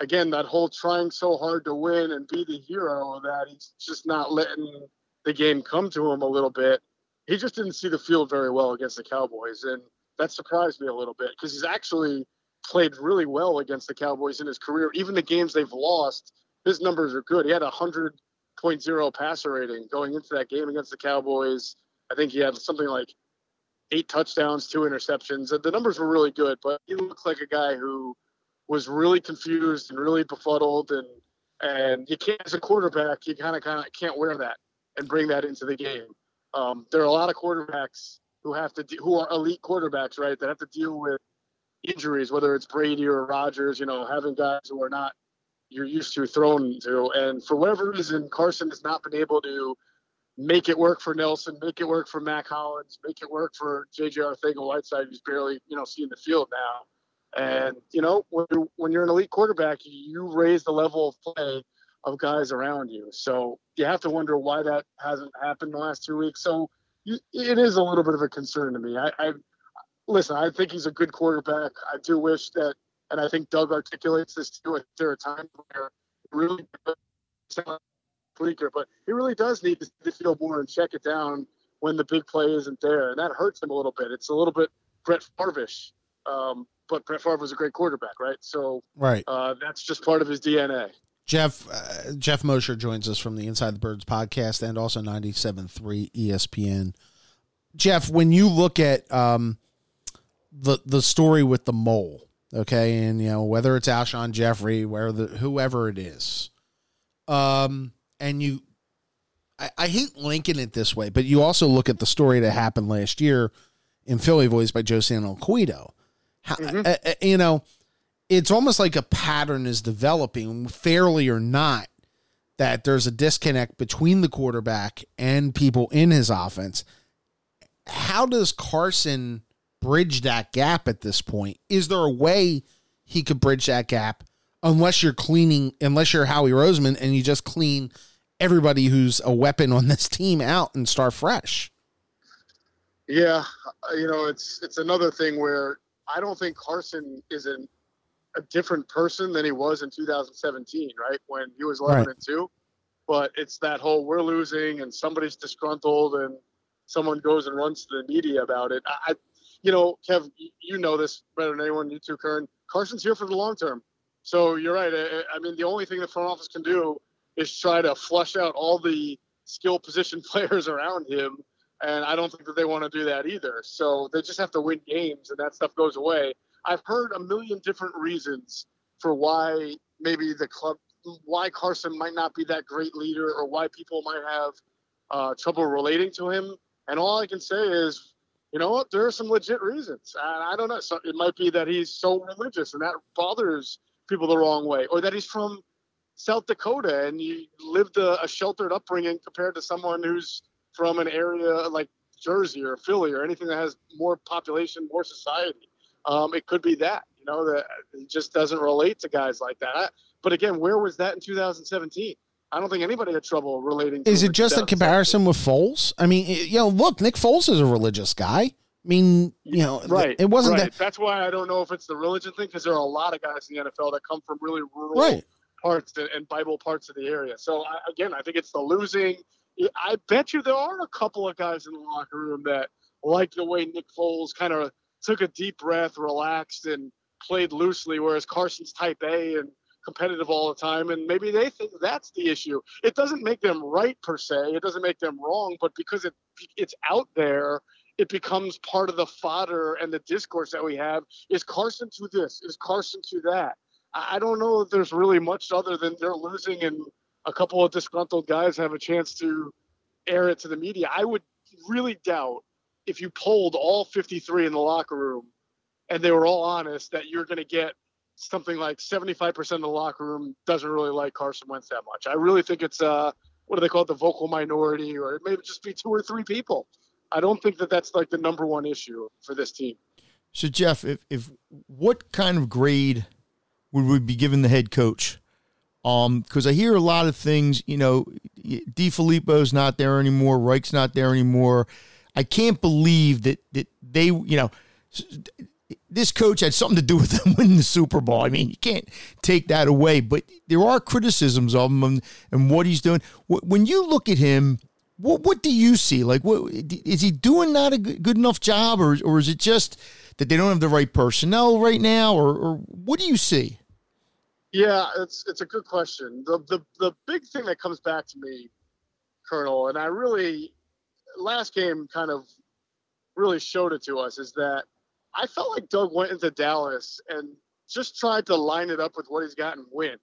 again that whole trying so hard to win and be the hero that he's just not letting the game come to him a little bit. He just didn't see the field very well against the Cowboys, and that surprised me a little bit because he's actually played really well against the Cowboys in his career. Even the games they've lost, his numbers are good. He had a passer rating going into that game against the Cowboys. I think he had something like eight touchdowns, two interceptions. The numbers were really good, but he looked like a guy who was really confused and really befuddled and and you can't as a quarterback you kind of kind of can't wear that and bring that into the game. Um, there are a lot of quarterbacks who have to de- who are elite quarterbacks right that have to deal with injuries whether it's brady or rodgers you know having guys who are not you're used to thrown to. And for whatever reason carson has not been able to make it work for nelson make it work for mack hollins make it work for jj arcega-whiteside who's barely you know seeing the field now and you know, when you're, when you're an elite quarterback, you raise the level of play of guys around you. So you have to wonder why that hasn't happened the last two weeks. So you, it is a little bit of a concern to me. I, I listen. I think he's a good quarterback. I do wish that, and I think Doug articulates this too. There are times where really but he really does need to feel more and check it down when the big play isn't there, and that hurts him a little bit. It's a little bit Brett Favre-ish. Um, but Brett Favre was a great quarterback, right? So right, uh, that's just part of his DNA. Geoff uh, Geoff Mosher joins us from the Inside the Birds podcast and also 97.3 ESPN. Geoff, when you look at um, the the story with the mole, okay, and you know whether it's Alshon Jeffery, where the whoever it is, um, and you, I, I hate linking it this way, but you also look at the story that happened last year in Philly, voiced by Joe Santoliquito how, mm-hmm. uh, uh, you know, it's almost like a pattern is developing, fairly or not, that there's a disconnect between the quarterback and people in his offense. How does Carson bridge that gap at this point? Is there a way he could bridge that gap unless you're cleaning, unless you're Howie Roseman and you just clean everybody who's a weapon on this team out and start fresh? Yeah, you know, it's it's another thing where I don't think Carson is an, a different person than he was in 2017, right? When he was 11 right. and 2. But it's that whole we're losing and somebody's disgruntled and someone goes and runs to the media about it. I, you know, Kev, you know this better than anyone, you too, Kern. Carson's here for the long term. So you're right. I, I mean, the only thing the front office can do is try to flush out all the skill position players around him and I don't think that they want to do that either. So they just have to win games, and that stuff goes away. I've heard a million different reasons for why maybe the club, why Carson might not be that great leader, or why people might have uh, trouble relating to him. And all I can say is, you know what? There are some legit reasons. And I don't know. So it might be that he's so religious, and that bothers people the wrong way, or that he's from South Dakota and he lived a, a sheltered upbringing compared to someone who's from an area like Jersey or Philly or anything that has more population, more society. Um, it could be that, you know, that it just doesn't relate to guys like that. I, But again, where was that in 2017? I don't think anybody had trouble relating. Is it just a comparison with Foles? I mean, you know, look, Nick Foles is a religious guy. I mean, you know, right? It wasn't right. that. That's why I don't know if it's the religion thing because there are a lot of guys in the NFL that come from really rural Right. parts and Bible parts of the area. So I, again, I think it's the losing. I bet you there are a couple of guys in the locker room that like the way Nick Foles kind of took a deep breath, relaxed, and played loosely, whereas Carson's type A and competitive all the time, and maybe they think that's the issue. It doesn't make them right per se. It doesn't make them wrong, but because it it's out there, it becomes part of the fodder and the discourse that we have. Is Carson to this? Is Carson to that? I don't know if there's really much other than they're losing and a couple of disgruntled guys have a chance to air it to the media. I would really doubt if you polled all 53 in the locker room and they were all honest that you're going to get something like 75% of the locker room doesn't really like Carson Wentz that much. I really think it's uh what do they call it the vocal minority or it may just be two or three people. I don't think that that's like the number one issue for this team. So Geoff, if if what kind of grade would we be giving the head coach? Um, because I hear a lot of things. You know, DeFilippo's not there anymore. Reich's not there anymore. I can't believe that that they, you know, this coach had something to do with them winning the Super Bowl. I mean, you can't take that away. But there are criticisms of him and, and what he's doing. When you look at him, what what do you see? Like, what is he doing? Not a good enough job, or or is it just that they don't have the right personnel right now, or, or what do you see? Yeah, it's it's a good question. The the the big thing that comes back to me, Colonel, and I really last game kind of really showed it to us is that I felt like Doug went into Dallas and just tried to line it up with what he's got and win,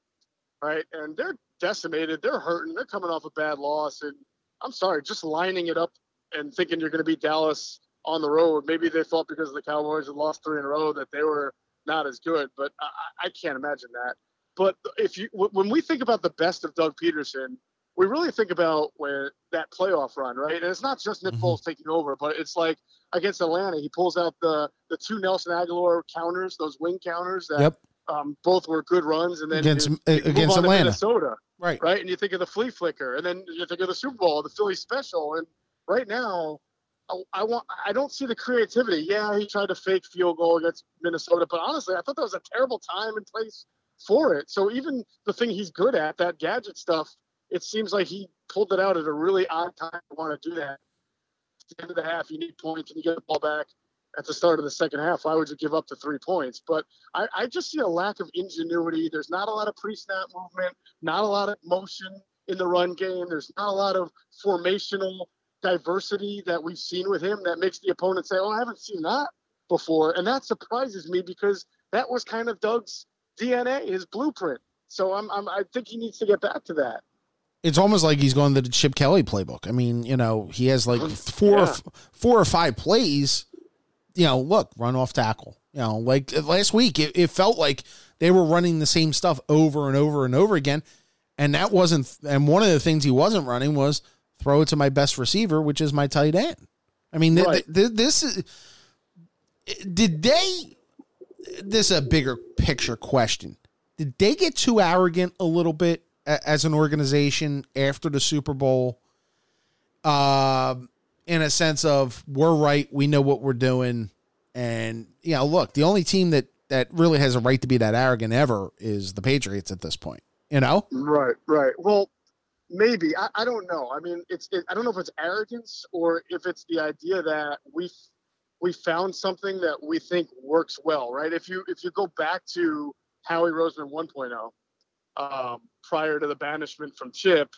right? And they're decimated, they're hurting, they're coming off a bad loss, and I'm sorry, just lining it up and thinking you're going to beat Dallas on the road. Maybe they thought because the Cowboys had lost three in a row that they were not as good, but I, I can't imagine that. But if you when we think about the best of Doug Pederson, we really think about when that playoff run, right? And it's not just Nick Mm-hmm. Foles taking over, but it's like against Atlanta, he pulls out the the two Nelson Agholor counters, those wing counters that Yep. um, both were good runs, and then Against- you, you move against Atlanta. Minnesota, Right. right? And you think of the flea flicker, and then you think of the Super Bowl, the Philly special, and right now. I- I want. I don't see the creativity. Yeah, he tried to fake field goal against Minnesota, but honestly, I thought that was a terrible time and place for it. So even the thing he's good at, that gadget stuff, it seems like he pulled it out at a really odd time to want to do that. At the end of the half, you need points, and you get the ball back at the start of the second half. Why would you give up the three points? But I, I just see a lack of ingenuity. There's not a lot of pre-snap movement, not a lot of motion in the run game. There's not a lot of formational diversity that we've seen with him that makes the opponent say, "Oh, I haven't seen that before," and that surprises me because that was kind of Doug's DNA, his blueprint. So I'm, I'm I think he needs to get back to that. It's almost like he's going to the Chip Kelly playbook. I mean, you know, he has like four, or Yeah. f- four or five plays. You know, look, run off tackle. You know, like last week, it, it felt like they were running the same stuff over and over and over again, and that wasn't. And one of the things he wasn't running was throw it to my best receiver, which is my tight end. I mean, th- Right. th- th- this is. Did they? This is a bigger picture question. Did they get too arrogant a little bit as an organization after the Super Bowl? Um, in a sense of we're right, we know what we're doing, and you know, look, the only team that that really has a right to be that arrogant ever is the Patriots at this point. You know, Right, right. Well, maybe I, I don't know. I mean, it's it, I don't know if it's arrogance or if it's the idea that we we found something that we think works well, right? If you if you go back to Howie Roseman 1.0, um, prior to the banishment from Chip,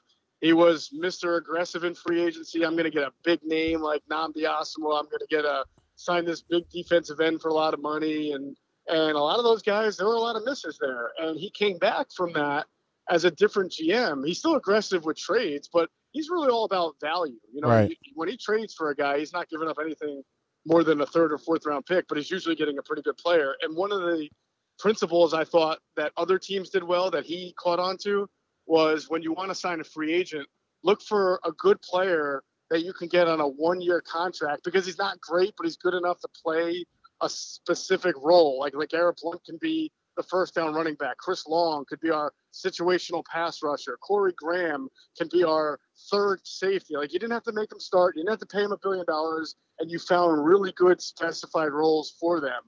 he was Mr. Aggressive in free agency. I'm going to get a big name like Nnamdi Asomugha. I'm going to get a sign this big defensive end for a lot of money, and and a lot of those guys, there were a lot of misses there, and he came back from that as a different GM. He's still aggressive with trades, but he's really all about value. You know, Right. he- when he trades for a guy, he's not giving up anything more than a third or fourth round pick, but he's usually getting a pretty good player. And one of the principles I thought that other teams did well that he caught on to was when you want to sign a free agent, look for a good player that you can get on a one year contract because he's not great, but he's good enough to play a specific role. Like like Garrett Blount can be the first down running back. Chris Long could be our situational pass rusher. Corey Graham can be our third safety. Like you didn't have to make them start. You didn't have to pay them a billion dollars, and you found really good specified roles for them.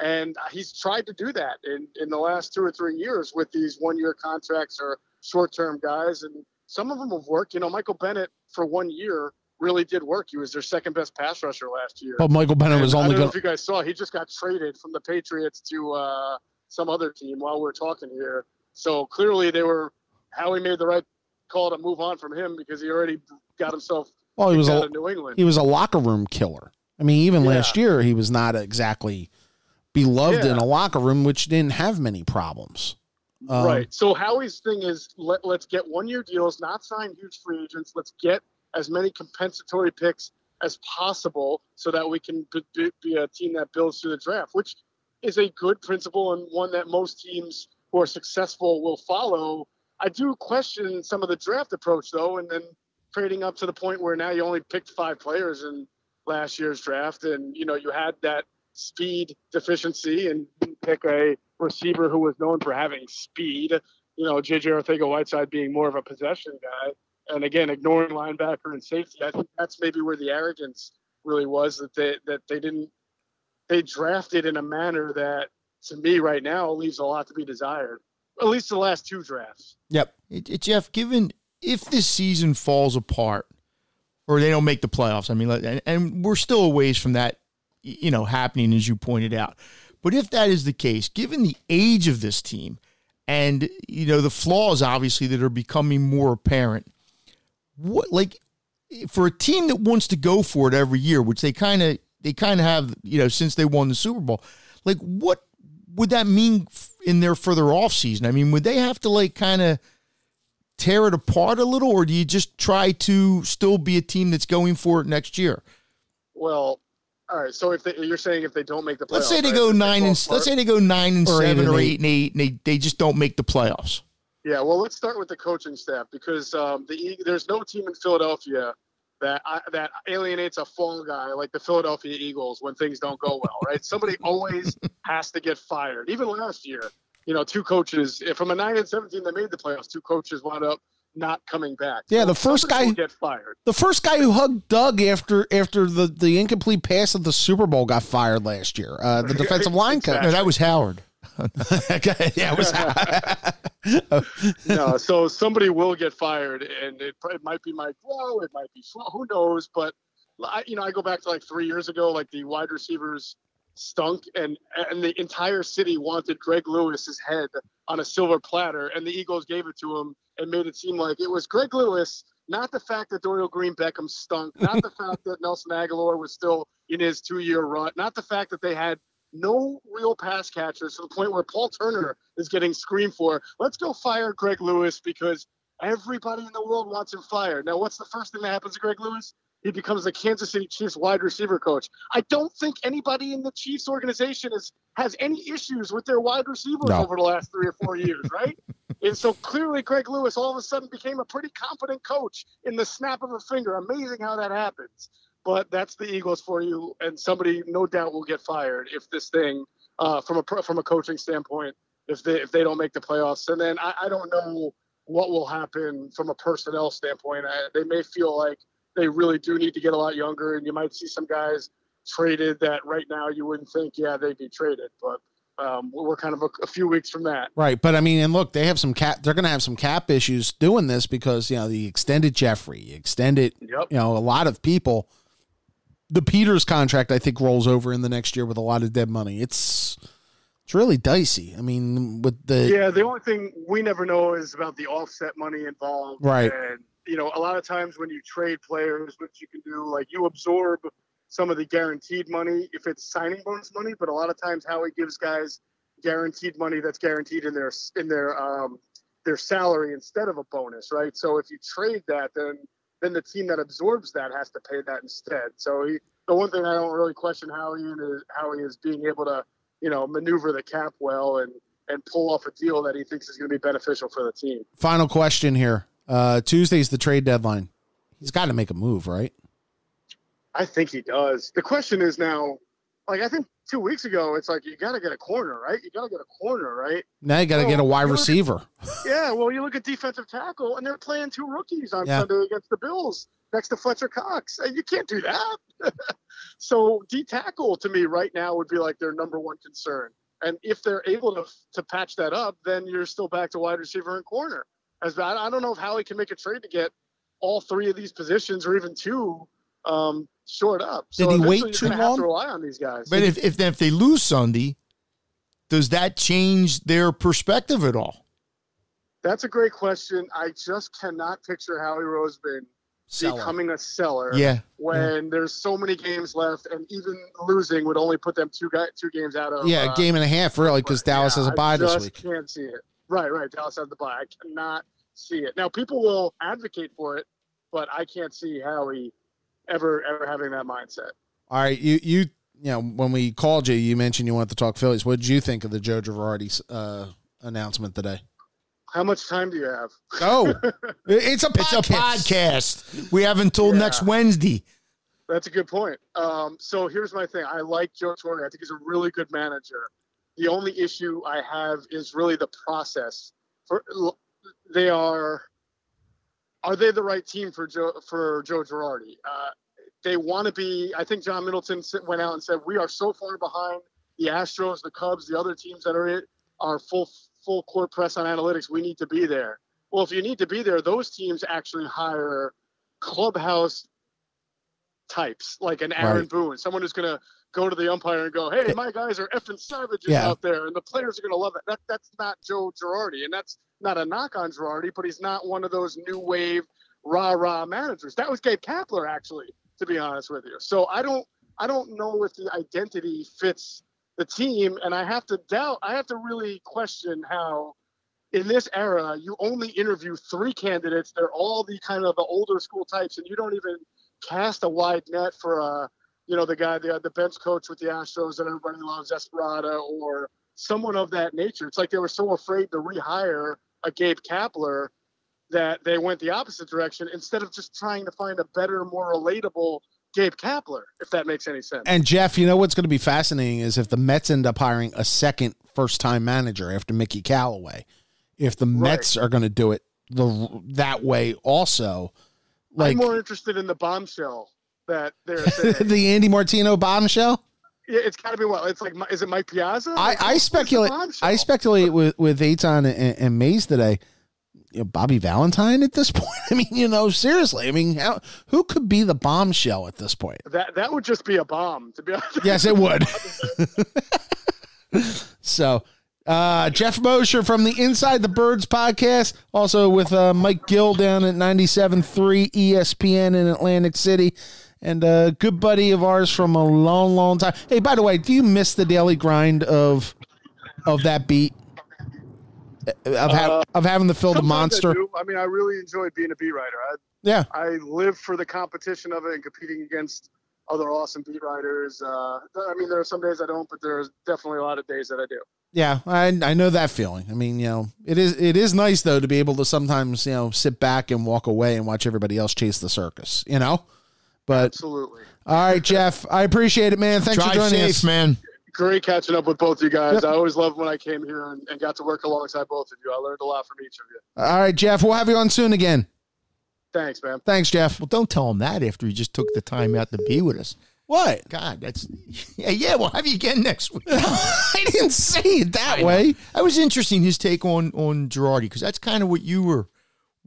And he's tried to do that in, in the last two or three years with these one year contracts or short term guys. And some of them have worked. You know, Michael Bennett for one year really did work. He was their second best pass rusher last year. But Michael Bennett was And only I don't know if you guys saw, he just got traded from the Patriots to uh, some other team while we're talking here. So clearly they were Howie made the right call to move on from him because he already got himself Well, he was out a of New England. he was a locker room killer. I mean, even Yeah. last year he was not exactly beloved Yeah. in a locker room, which didn't have many problems. Um, right. So Howie's thing is let, let's get one year deals, not sign huge free agents. Let's get as many compensatory picks as possible so that we can be, be- be a team that builds through the draft, which is a good principle and one that most teams who are successful will follow. I do question some of the draft approach though, and then trading up to the point where now you only picked five players in last year's draft, and you know you had that speed deficiency and pick a receiver who was known for having speed. You know, JJ Arcega-Whiteside being more of a possession guy, and again ignoring linebacker and safety. I think that's maybe where the arrogance really was that they that they didn't they drafted in a manner that to me right now leaves a lot to be desired. At least the last two drafts. Yep. It, it- Geoff, given if this season falls apart or they don't make the playoffs, I mean, and, and we're still a ways from that, you know, happening as you pointed out. But if that is the case, given the age of this team and you know the flaws obviously that are becoming more apparent, what like for a team that wants to go for it every year, which they kind of they kind of have, you know, since they won the Super Bowl, like what would that mean in their further off season? I mean, would they have to like kind of tear it apart a little, or do you just try to still be a team that's going for it next year? Well, all right. So if they, you're saying if they don't make the playoffs, Let's say they right, go nine fall and apart- let's say they go nine and Or eight seven and or eight. eight and eight, and they they just don't make the playoffs. Yeah, well, let's start with the coaching staff because um, the E- there's no team in Philadelphia that I, that alienates a fall guy like the Philadelphia Eagles when things don't go well, right? Somebody always has to get fired. Even last year, you know, two coaches from a nine and seventeen that made the playoffs, two coaches wound up not coming back. Yeah, So the first guy- get fired. The first guy who hugged Doug after after the, the incomplete pass at the Super Bowl got fired last year. Uh, the defensive line coach. No, that was Howard. okay, yeah, no, so somebody will get fired, and it, it might be Mike Lowe, it might be who knows. But I, you know, I go back to like three years ago, like the wide receivers stunk, and and the entire city wanted Greg Lewis's head on a silver platter, and the Eagles gave it to him and made it seem like it was Greg Lewis, not the fact that Dorial Green Beckham stunk, not the fact that Nelson Agholor was still in his two-year run, not the fact that they had no real pass catchers to the point where Paul Turner is getting screamed for. Let's go fire Greg Lewis because everybody in the world wants him fired. Now, what's the first thing that happens to Greg Lewis? He becomes the Kansas City Chiefs wide receiver coach. I don't think anybody in the Chiefs organization is, has any issues with their wide receivers No. over the last three or four years, right? and so clearly, Greg Lewis all of a sudden became a pretty competent coach in the snap of a finger. Amazing how that happens but that's the Eagles for you, and somebody no doubt will get fired if this thing, uh, from a from a coaching standpoint, if they if they don't make the playoffs, and then I, I don't know what will happen from a personnel standpoint. I, they may feel like they really do need to get a lot younger, and you might see some guys traded that right now you wouldn't think, yeah, they'd be traded, but. Um, we're kind of a, a few weeks from that. Right, but I mean, and look, they have some cap. They're going to have some cap issues doing this because you know the extended Jeffery, extended, Yep. you know, a lot of people. The Peters contract, I think, rolls over in the next year with a lot of dead money. It's it's really dicey. I mean, with the Yeah, the only thing we never know is about the offset money involved. Right. And, you know, a lot of times when you trade players, what you can do, like you absorb some of the guaranteed money if it's signing bonus money, but a lot of times Howie gives guys guaranteed money that's guaranteed in their in their um their salary instead of a bonus, right? So if you trade that, then then the team that absorbs that has to pay that instead. So he, the one thing I don't really question Howie in is Howie is being able to, you know, maneuver the cap well and and pull off a deal that he thinks is going to be beneficial for the team. final question here. Uh, Tuesday's the trade deadline. He's got to make a move, right? I think he does. The question is now, like I think two weeks ago, it's like you got to get a corner, right? You got to get a corner, right? Now you got to Well, get a wide look at- receiver. Yeah. Well, you look at defensive tackle, and they're playing two rookies on Yeah. Sunday against the Bills next to Fletcher Cox. And You can't do that. so D tackle to me right now would be like their number one concern. And if they're able to to patch that up, then you're still back to wide receiver and corner. As I I don't know if Howie can make a trade to get all three of these positions or even two um, short up. Did so he wait too long? to rely on these guys. But if if if they lose Sunday, does that change their perspective at all? That's a great question. I just cannot picture Howie Roseman Seller. becoming a seller Yeah. when there's so many games left, and even losing would only put them two guy, two games out of Yeah, uh, a game and a half really because Dallas yeah, has a bye this just week. Can't see it. Right, right. Dallas has the bye. I cannot see it. Now people will advocate for it, but I can't see Howie ever ever having that mindset. All right, you you you know when we called you, you mentioned you wanted to talk Phillies. What did you think of the Joe Girardi uh, announcement today? How much time do you have? Oh, it's a It's a podcast. We have until Yeah. next Wednesday. That's a good point. Um, so here's my thing. I like Joe Torre. I think he's a really good manager. The only issue I have is really the process. For they are, are they the right team for Joe for Joe Girardi? Uh, they want to be. I think John Middleton went out and said we are so far behind the Astros, the Cubs, the other teams that are it are full full court press on analytics. We need to be there. Well, if you need to be there, those teams actually hire clubhouse types, like an Aaron Right. Boone, someone who's going to go to the umpire and go, "Hey, my guys are effing savages Yeah. out there," and the players are going to love it. That that's not Joe Girardi, and that's not a knock on Girardi, but he's not one of those new wave rah rah managers. That was Gabe Kapler, actually, to be honest with you. So I don't I don't know if the identity fits the team, and I have to doubt. I have to really question how. In this era, you only interview three candidates. They're all the kind of the older school types, and you don't even cast a wide net for a, you know, the guy, the the bench coach with the Astros that everybody loves, Espada, or someone of that nature. It's like they were so afraid to rehire a Gabe Kapler that they went the opposite direction instead of just trying to find a better, more relatable Gabe Kapler, if that makes any sense. And Geoff, you know what's going to be fascinating is if the Mets end up hiring a second first time manager after Mickey Callaway. If the Mets are going to do it the that way also, like I'm more interested in the bombshell that they're saying. the Andy Martino bombshell. Yeah, it's got to be what? It's like, is it Mike Piazza? I, I speculate. I speculate with with Aton and, and Mays today. You know, Bobby Valentine at this point. I mean, you know, seriously. I mean, how, who could be the bombshell at this point? That that would just be a bomb, to be honest. Yes, it would. so, uh, Geoff Mosher from the Inside the Birds podcast, also with uh, Mike Gill down at 97.3 ESPN in Atlantic City, and a good buddy of ours from a long, long time. Hey, by the way, do you miss the daily grind of of that beat? Of, ha- of having to fill the Uh, monster? I. I mean, I really enjoy being a beat writer. I, Yeah. I live for the competition of it and competing against other awesome beat writers. Uh, I mean, there are some days I don't, but there's definitely a lot of days that I do. Yeah, I I know that feeling. I mean, you know, it is it is nice though to be able to sometimes you know sit back and walk away and watch everybody else chase the circus. You know, but Absolutely. all right, Geoff, I appreciate it, man. Thanks Drive for joining safe, us. man. Great catching up with both you guys. Yep. I always loved when I came here and, and got to work alongside both of you. I learned a lot from each of you. All right, Geoff, we'll have you on soon again. Thanks, man. Thanks, Geoff. Well, don't tell him that after he just took the time out to be with us. What? God, that's yeah, yeah. We'll have you again next week. I didn't say it that I know. way. That was interesting. His take on on Girardi because that's kind of what you were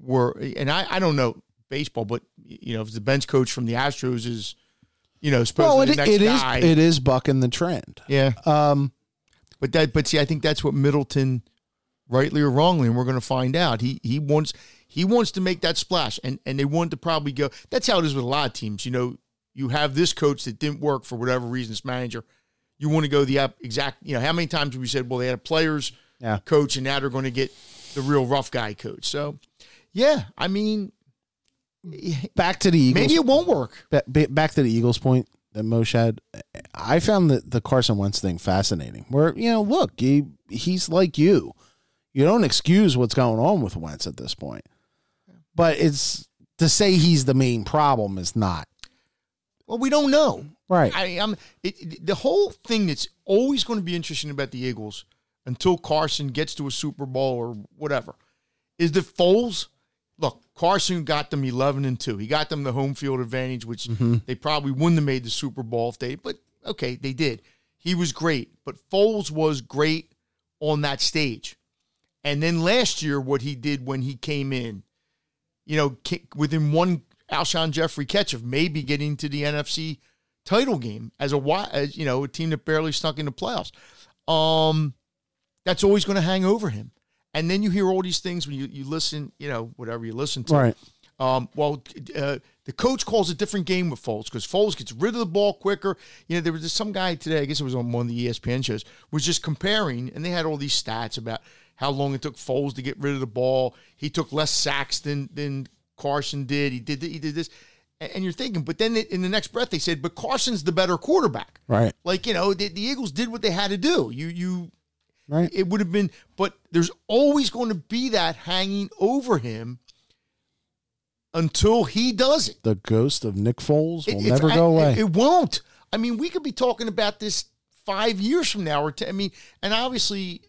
were, and I I don't know baseball, but you know if the bench coach from the Astros is you know supposed Well, to it, the next it is guy. it is bucking the trend. yeah, Um, but that but see, I think that's what Middleton, rightly or wrongly, and we're going to find out. He he wants he wants to make that splash, and and they want to probably go. That's how it is with a lot of teams. You know, you have this coach that didn't work for whatever reason, this manager. You want to go the exact. You know, how many times have we said, well, they had a players Yeah. coach, and now they're going to get the real rough guy coach. So, yeah, I mean, back to the Eagles. maybe it won't work. Ba- ba- back to the Eagles point that Mosher had, I found the, the Carson Wentz thing fascinating. Where, you know, look, he, he's like you. You don't excuse what's going on with Wentz at this point. But it's to say he's the main problem is not. Well, we don't know. Right. I, it- the whole thing that's always going to be interesting about the Eagles until Carson gets to a Super Bowl or whatever is that Foles. Carson got them eleven and two. He got them the home field advantage, which they probably wouldn't have made the Super Bowl if they. But okay, they did. He was great, but Foles was great on that stage. And then last year, what he did when he came in, you know, within one Alshon Jeffery catch of maybe getting to the NFC title game as a as you know a team that barely snuck into the playoffs. Um, that's always going to hang over him. And then you hear all these things when you, you listen, you know, whatever you listen to. Right. Um, well, uh, the coach calls a different game with Foles because Foles gets rid of the ball quicker. You know, there was some guy today, I guess it was on one of the ESPN shows, was just comparing, and they had all these stats about how long it took Foles to get rid of the ball. He took less sacks than than Carson did. He did he did this, and and you're thinking, but then in the next breath they said, but Carson's the better quarterback. Right. Like you know, the, the Eagles did what they had to do. You you Right. it would have been, but there's always going to be that hanging over him until he does it. The ghost of Nick Foles will It- never go away. It, it won't. I mean, we could be talking about this five years from now, or ten, I mean, and obviously,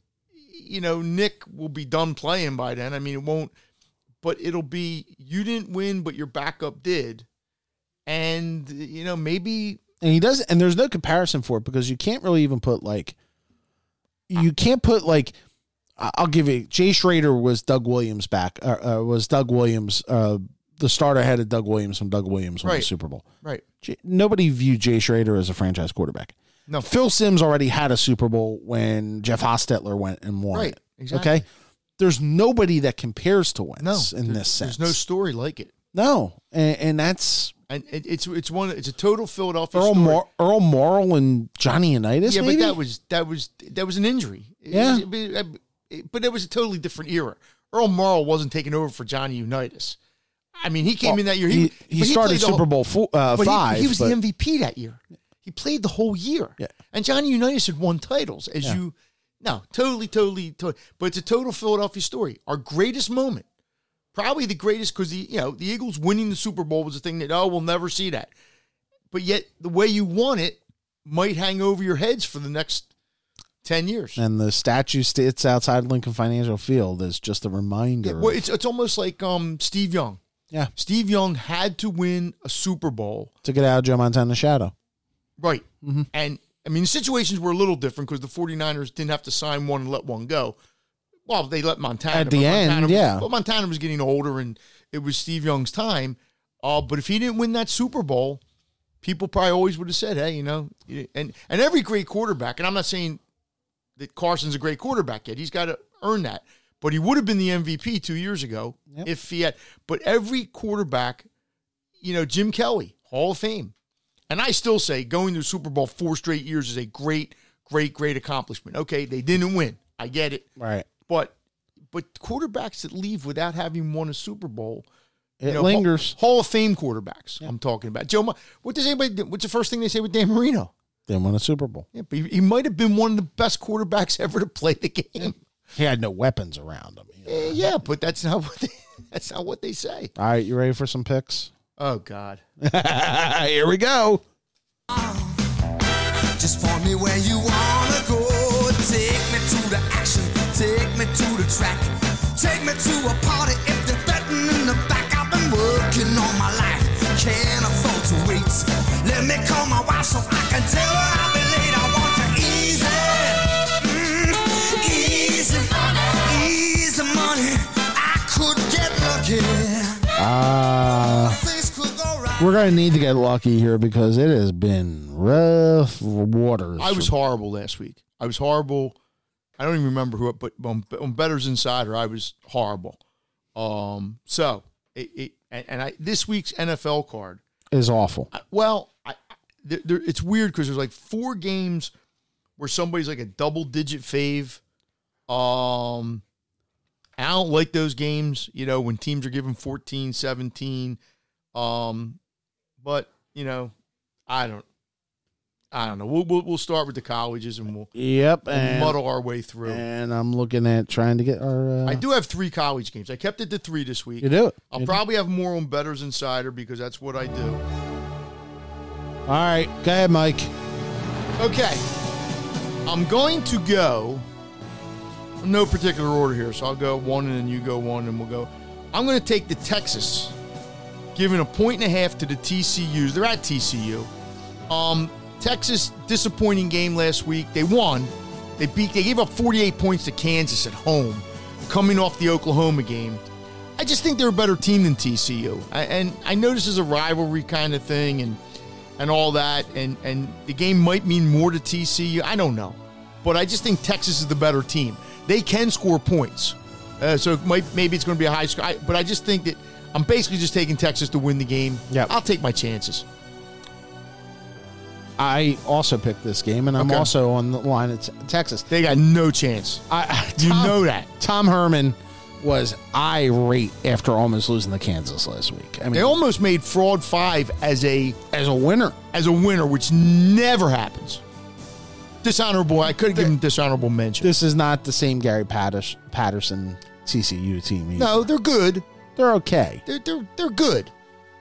you know, Nick will be done playing by then. I mean, it won't, but it'll be you didn't win, but your backup did, and you know maybe and he does and there's no comparison for it because you can't really even put like you can't put like I'll give you Jay Schroeder was Doug Williams back uh, uh, was Doug Williams uh, the starter ahead of Doug Williams when Doug Williams won the Right. Super Bowl. right. J- nobody viewed Jay Schroeder as a franchise quarterback. No. Phil Simms already had a Super Bowl when Jeff Hostetler went and won Right, it. exactly. Okay. There's nobody that compares to Wentz No, in there- this sense. There's no story like it, no, and, and that's and it, it's it's one. It's a total Philadelphia Earl story. Mor- Earl Morrall and Johnny Unitas. yeah, maybe? but that was that was that was an injury. It Yeah. was- it- it- but it was a totally different era. Earl Morrall wasn't taking over for Johnny Unitas. I mean, he came Well, in that year. He, but he started Super whole- Bowl four, uh, he- five. He, was but- the MVP that year. He played the whole year. Yeah. And Johnny Unitas had won titles, as Yeah. you. No, totally, totally, totally. But it's a total Philadelphia story. Our greatest moment, probably the greatest, because the you know the Eagles winning the Super Bowl was a thing that oh we'll never see that. But yet the way you won it might hang over your heads for the next ten years. and the statue sits outside Lincoln Financial Field is just a reminder. Yeah, well, it's it's almost like um Steve Young. Yeah. Steve Young had to win a Super Bowl, to get out of Joe Montana's shadow. right? Mhm. And I mean, the situations were a little different because the 49ers didn't have to sign one and let one go. Well, they let Montana At the end, Montana, yeah. But Montana was getting older, and it was Steve Young's time. Uh, but if he didn't win that Super Bowl, people probably always would have said, "Hey, you know," and and every great quarterback, and I'm not saying that Carson's a great quarterback yet. He's got to earn that. But he would have been the MVP two years ago Yep. if he had. But every quarterback, you know, Jim Kelly, Hall of Fame. And I still say going to the Super Bowl four straight years is a great, great, great accomplishment. Okay, they didn't win. I get it. Right. But but quarterbacks that leave without having won a Super Bowl, It you know, lingers. Hall, Hall of Fame quarterbacks. I'm talking about. Joe, what does anybody? do- What's the first thing they say with Dan Marino? Didn't win a Super Bowl. Yeah, but he, he might have been one of the best quarterbacks ever to play the game. He had no weapons around him. you know. Eh, yeah, but that's not what they, that's not what they say. All right, you ready for some picks? Oh God. Here we go. Just point me where you wanna go. Take me to the action. Take me to the track. Take me to a party if they're betting in the back. I've been working all my life. Can't afford to wait. Let me call my wife so I can tell her I'll be late. I want to easy. Mm, easy. Easy money. I could get lucky. Uh, Things could go right. we're going to need to get lucky here because it has been rough waters. I was horrible last week. I was horrible. I don't even remember who, but on, on Better's Insider, I was horrible. Um, so it, it and, and I this week's NFL card. is awful. I- well, I, I- there, there, it's weird because there's like four games where somebody's like a double digit fave. Um, I don't like those games, you know, when teams are given 14, 17. Um, but you know, I don't, I don't know. We'll we'll, we'll start with the colleges and we'll, Yep, we'll and, muddle our way through. and I'm looking at trying to get our. Uh, I do have three college games. I kept it to three this week. You do it. I'll You do. probably have more on Better's Insider because that's what I do. All All right, go ahead, Mike. Okay. I'm going to go no particular order here, so I'll go one and then you go one and we'll go. I'm going to take the Texas, giving a point and a half to the TCUs. They're at TCU. Um, Texas disappointing game last week. They won. They beat. They gave up 48 points to Kansas at home, coming off the Oklahoma game. I just think they're a better team than TCU, I, and I know this is a rivalry kind of thing, and and all that, and and the game might mean more to TCU. I don't know, but I just think Texas is the better team. They can score points, uh, so it might maybe it's going to be a high score. I, but I just think that I'm basically just taking Texas to win the game. Yep. I'll take my chances. I also picked this game, and I'm Okay. also on the line at Texas. They got no chance. I, You know that. Tom Herman was irate after almost losing to Kansas last week. I mean, They almost made fraud five as a as a winner. as a winner, which never happens. Dishonorable. I could give him dishonorable mention. This is not the same Gary Pattis- Patterson TCU team. either. No, they're good. they're okay. They're, they're they're good.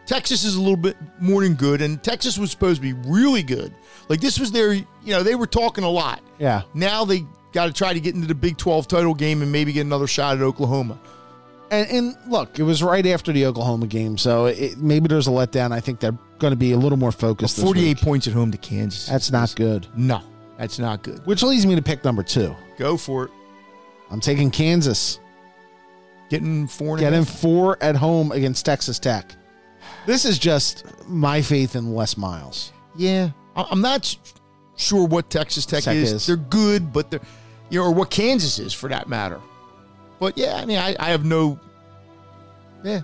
Texas is a little bit more than good, and Texas was supposed to be really good. Like this was their, you know, they were talking a lot. Yeah. Now they got to try to get into the Big 12 title game and maybe get another shot at Oklahoma. And, and look, it was right after the Oklahoma game, so it, maybe there's a letdown. I think they're going to be a little more focused. this 48 week. points at home to Kansas. That's not good. no, that's not good. Which leads me to pick number two. Go for it. I'm taking Kansas. Getting four and Getting half. four at home against Texas Tech. This is just my faith in Les Miles. Yeah, I- I'm not sure what Texas Tech, Tech is. is. They're good, but they're, you know, or what Kansas is for that matter. But yeah, I mean, I, I have no. Yeah,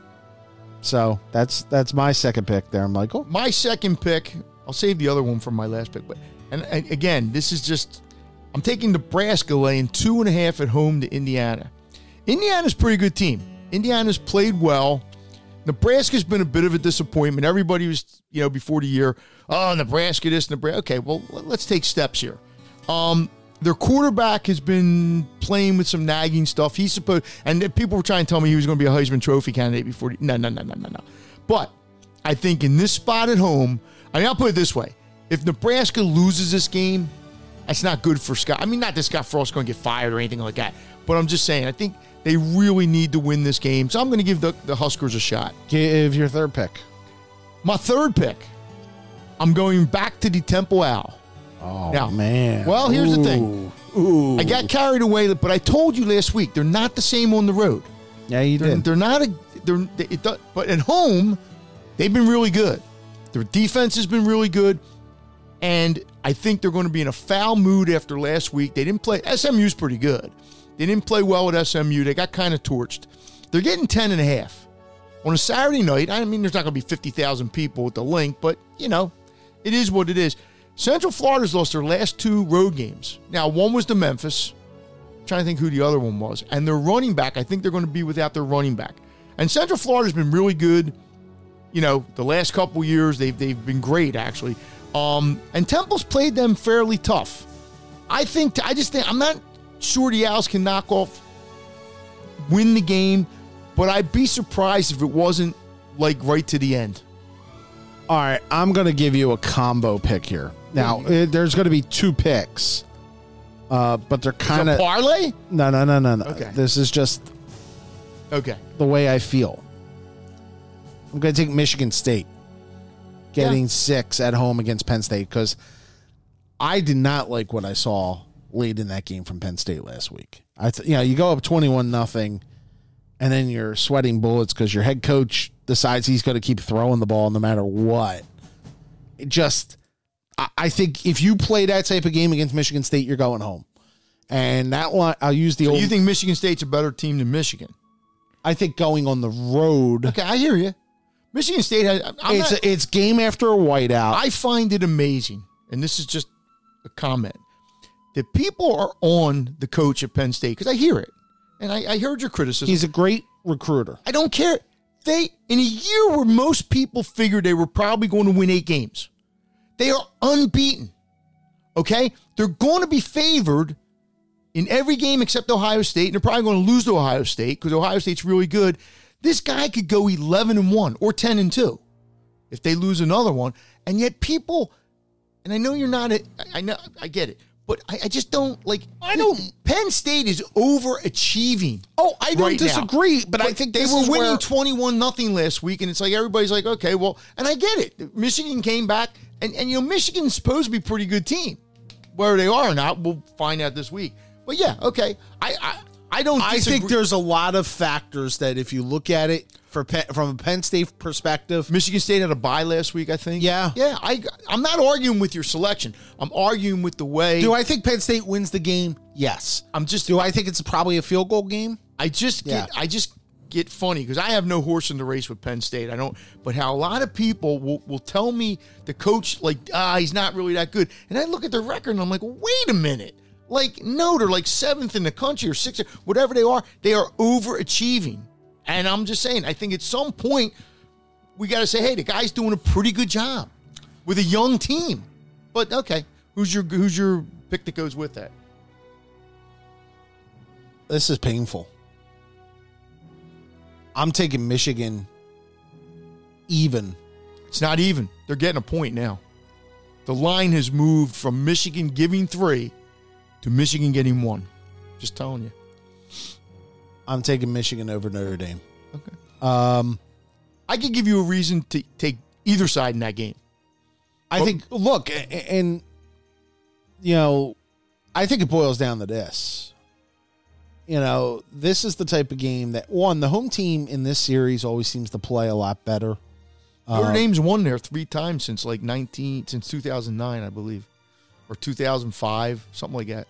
So that's that's my second pick there, Michael. my second pick. I'll save the other one for my last pick. But and, and again, this is just. I'm taking Nebraska laying two and a half at home to Indiana. Indiana's a pretty good team. Indiana's played well. Nebraska's been a bit of a disappointment. Everybody was, you know, before the year, oh, Nebraska this, Nebraska. Okay, well, let's take steps here. Um, their quarterback has been playing with some nagging stuff. He's supposed, and people were trying to tell me he was going to be a Heisman Trophy candidate before. The, no, no, no, no, no, no. But I think in this spot at home, I mean, I'll put it this way: if Nebraska loses this game, that's not good for Scott. I mean, not that Scott Frost's going to get fired or anything like that, but I'm just saying, I think they really need to win this game. So I'm going to give the, the Huskers a shot. Give your third pick. My third pick, I'm going back to the Temple Owl. Oh Now, man. well, here's the thing. Ooh. Ooh. I got carried away, but I told you last week they're not the same on the road. Yeah, you They're, did. they're not a. They're they, it, but at home, they've been really good. Their defense has been really good, and I think they're going to be in a foul mood after last week. They didn't play. SMU's pretty good. They didn't play well at SMU. They got kind of torched. They're getting 10 and a half. On a Saturday night, I mean, there's not going to be 50,000 people at the link, but, you know, it is what it is. Central Florida's lost their last two road games. Now, one was to Memphis. I'm trying to think who the other one was. And their running back, I think they're going to be without their running back. And Central Florida's been really good. You know, the last couple years, they've, they've been great, actually. Um, and Temple's played them fairly tough. I think, I just think, I'm not sure the Owls can knock off, win the game, but I'd be surprised if it wasn't like right to the end. All right, I'm going to give you a combo pick here. Now, eh, there's going to be two picks, uh, but they're kind of parlay? no, no, no, no, no. Okay. This is just Okay. the way I feel. I'm going to take Michigan State, getting Yeah. six at home against Penn State because I did not like what I saw late in that game from Penn State last week. I, th- you know, you go up twenty-one nothing, and then you're sweating bullets because your head coach decides he's going to keep throwing the ball no matter what. It just, I, I think if you play that type of game against Michigan State, you're going home. And that one, I'll use the So old. you think Michigan State's a better team than Michigan? I think going on the road. Okay, I hear you. Michigan State has. I'm it's not- it's game after a whiteout. I find it amazing, and this is just a comment, that people are on the coach at Penn State because I hear it, and I, I heard your criticism. He's a great recruiter. I don't care. They in a year where most people figured they were probably going to win eight games, they are unbeaten. Okay, they're going to be favored in every game except Ohio State, and they're probably going to lose to Ohio State because Ohio State's really good. This guy could go eleven and one or ten and two. if they lose another one. And yet people, and I know you're not, a, I know, I get it, but I, I just don't like. I don't. Penn State is overachieving. Oh, I don't right disagree, but I think they were winning where- twenty-one nothing last week, and it's like everybody's like, okay, well, and I get it. Michigan came back, and and you know Michigan's supposed to be a pretty good team. Where they are or not, we'll find out this week. But yeah, okay, I I, I don't. I think there's a lot of factors that if you look at it for Penn, from a Penn State perspective, Michigan State had a bye last week, I think. Yeah. yeah. I I'm not arguing with your selection. I'm arguing with the way. do I think Penn State wins the game? Yes. I'm just. Do I think it's probably a field goal game? I just get Yeah. I just get funny because I have no horse in the race with Penn State. I don't, but how a lot of people will, will tell me the coach like ah he's not really that good, and I look at their record and I'm like, wait a minute, like no, they're like seventh in the country or sixth, whatever they are, they are overachieving, and I'm just saying, I think at some point we got to say, hey, the guy's doing a pretty good job with a young team, but okay, who's your who's your pick that goes with that? This is painful. I'm taking Michigan even. It's not even. They're getting a point now. The line has moved from Michigan giving three to Michigan getting one. Just telling you. I'm taking Michigan over Notre Dame. Okay. Um, I could give you a reason to take either side in that game. I think look, a- a- and you know, I think it boils down to this. You know, this is the type of game that one, the home team in this series always seems to play a lot better. Notre Um, Dame's won there three times since like 19, since 2009, I believe, or 2005, something like that.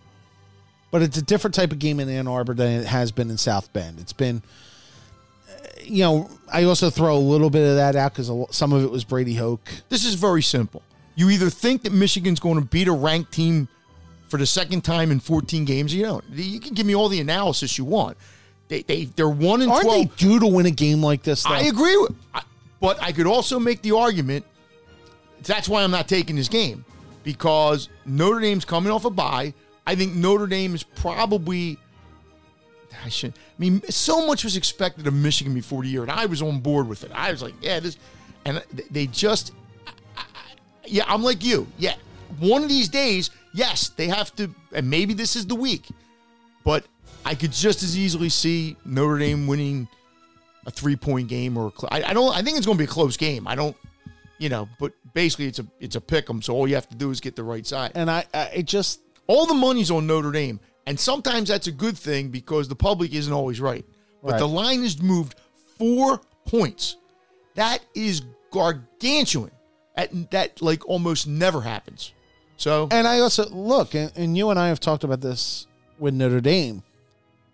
But it's a different type of game in Ann Arbor than it has been in South Bend. It's been, uh, you know, I also throw a little bit of that out because some of it was Brady Hoke. This is very simple. You either think that Michigan's going to beat a ranked team for the second time in 14 games, or you don't. You can give me all the analysis you want. They, they, they're 1 and Aren't 12. they due to win a game like this? Though? I agree with, I, but I could also make the argument. That's why I'm not taking this game because Notre Dame's coming off a bye. I think Notre Dame is probably. I should. I mean, so much was expected of Michigan before the year, and I was on board with it. I was like, yeah, this, and they just. Yeah, I'm like you. Yeah, one of these days, yes, they have to, and maybe this is the week, but I could just as easily see Notre Dame winning a three point game or I, I don't I think it's going to be a close game. I don't you know, but basically it's a it's a pick 'em. So all you have to do is get the right side. and I, I it just All the money's on Notre Dame, and sometimes that's a good thing because the public isn't always right. But Right. the line has moved four points. That is gargantuan. That that like almost never happens. So And I also look, and, and you and I have talked about this with Notre Dame.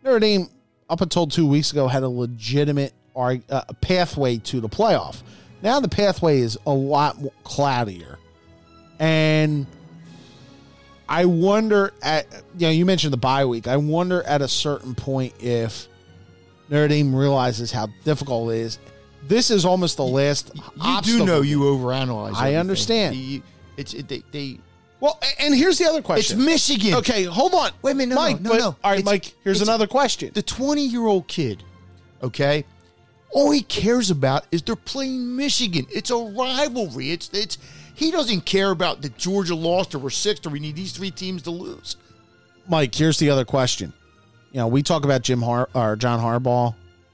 Notre Dame, up until two weeks ago, had a legitimate arg- uh, pathway to the playoff. Now the pathway is a lot more cloudier, and I wonder at you know you mentioned the bye week. I wonder at a certain point if Notre Dame realizes how difficult it is. This is almost the last. you do know you overanalyze. I understand. You- it's it, they, they Well, and here's the other question. it's. Michigan. Okay, hold on. Wait a minute, no, Mike. no, but- no. All right, It's- Mike. Here's another question. the 20 year old kid, okay, all he cares about is they're playing Michigan. It's a rivalry. It's it's he doesn't care about that Georgia lost or we're sixth or we need these three teams to lose. Mike, here's the other question. You know, we talk about Jim Har or John Harbaugh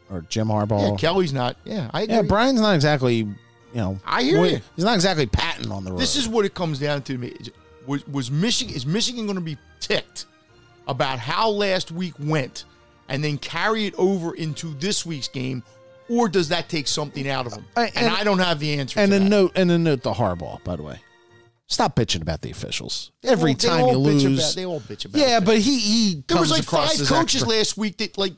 or Jim Harbaugh. Yeah, Kelly's not. Yeah, I agree. Yeah, Brian's not exactly. You know, I hear you. He's not exactly patting on the road. This is what it comes down to me. Was, was Michigan is Michigan going to be ticked about how last week went and then carry it over into this week's game, or does that take something out of them? Uh, and, and- I don't have the answer. and to a that. note and a note to Harbaugh. By the way, stop bitching about the officials every They time you lose. about- they all bitch about. yeah, it. but he he There was like five coaches extra- last week that like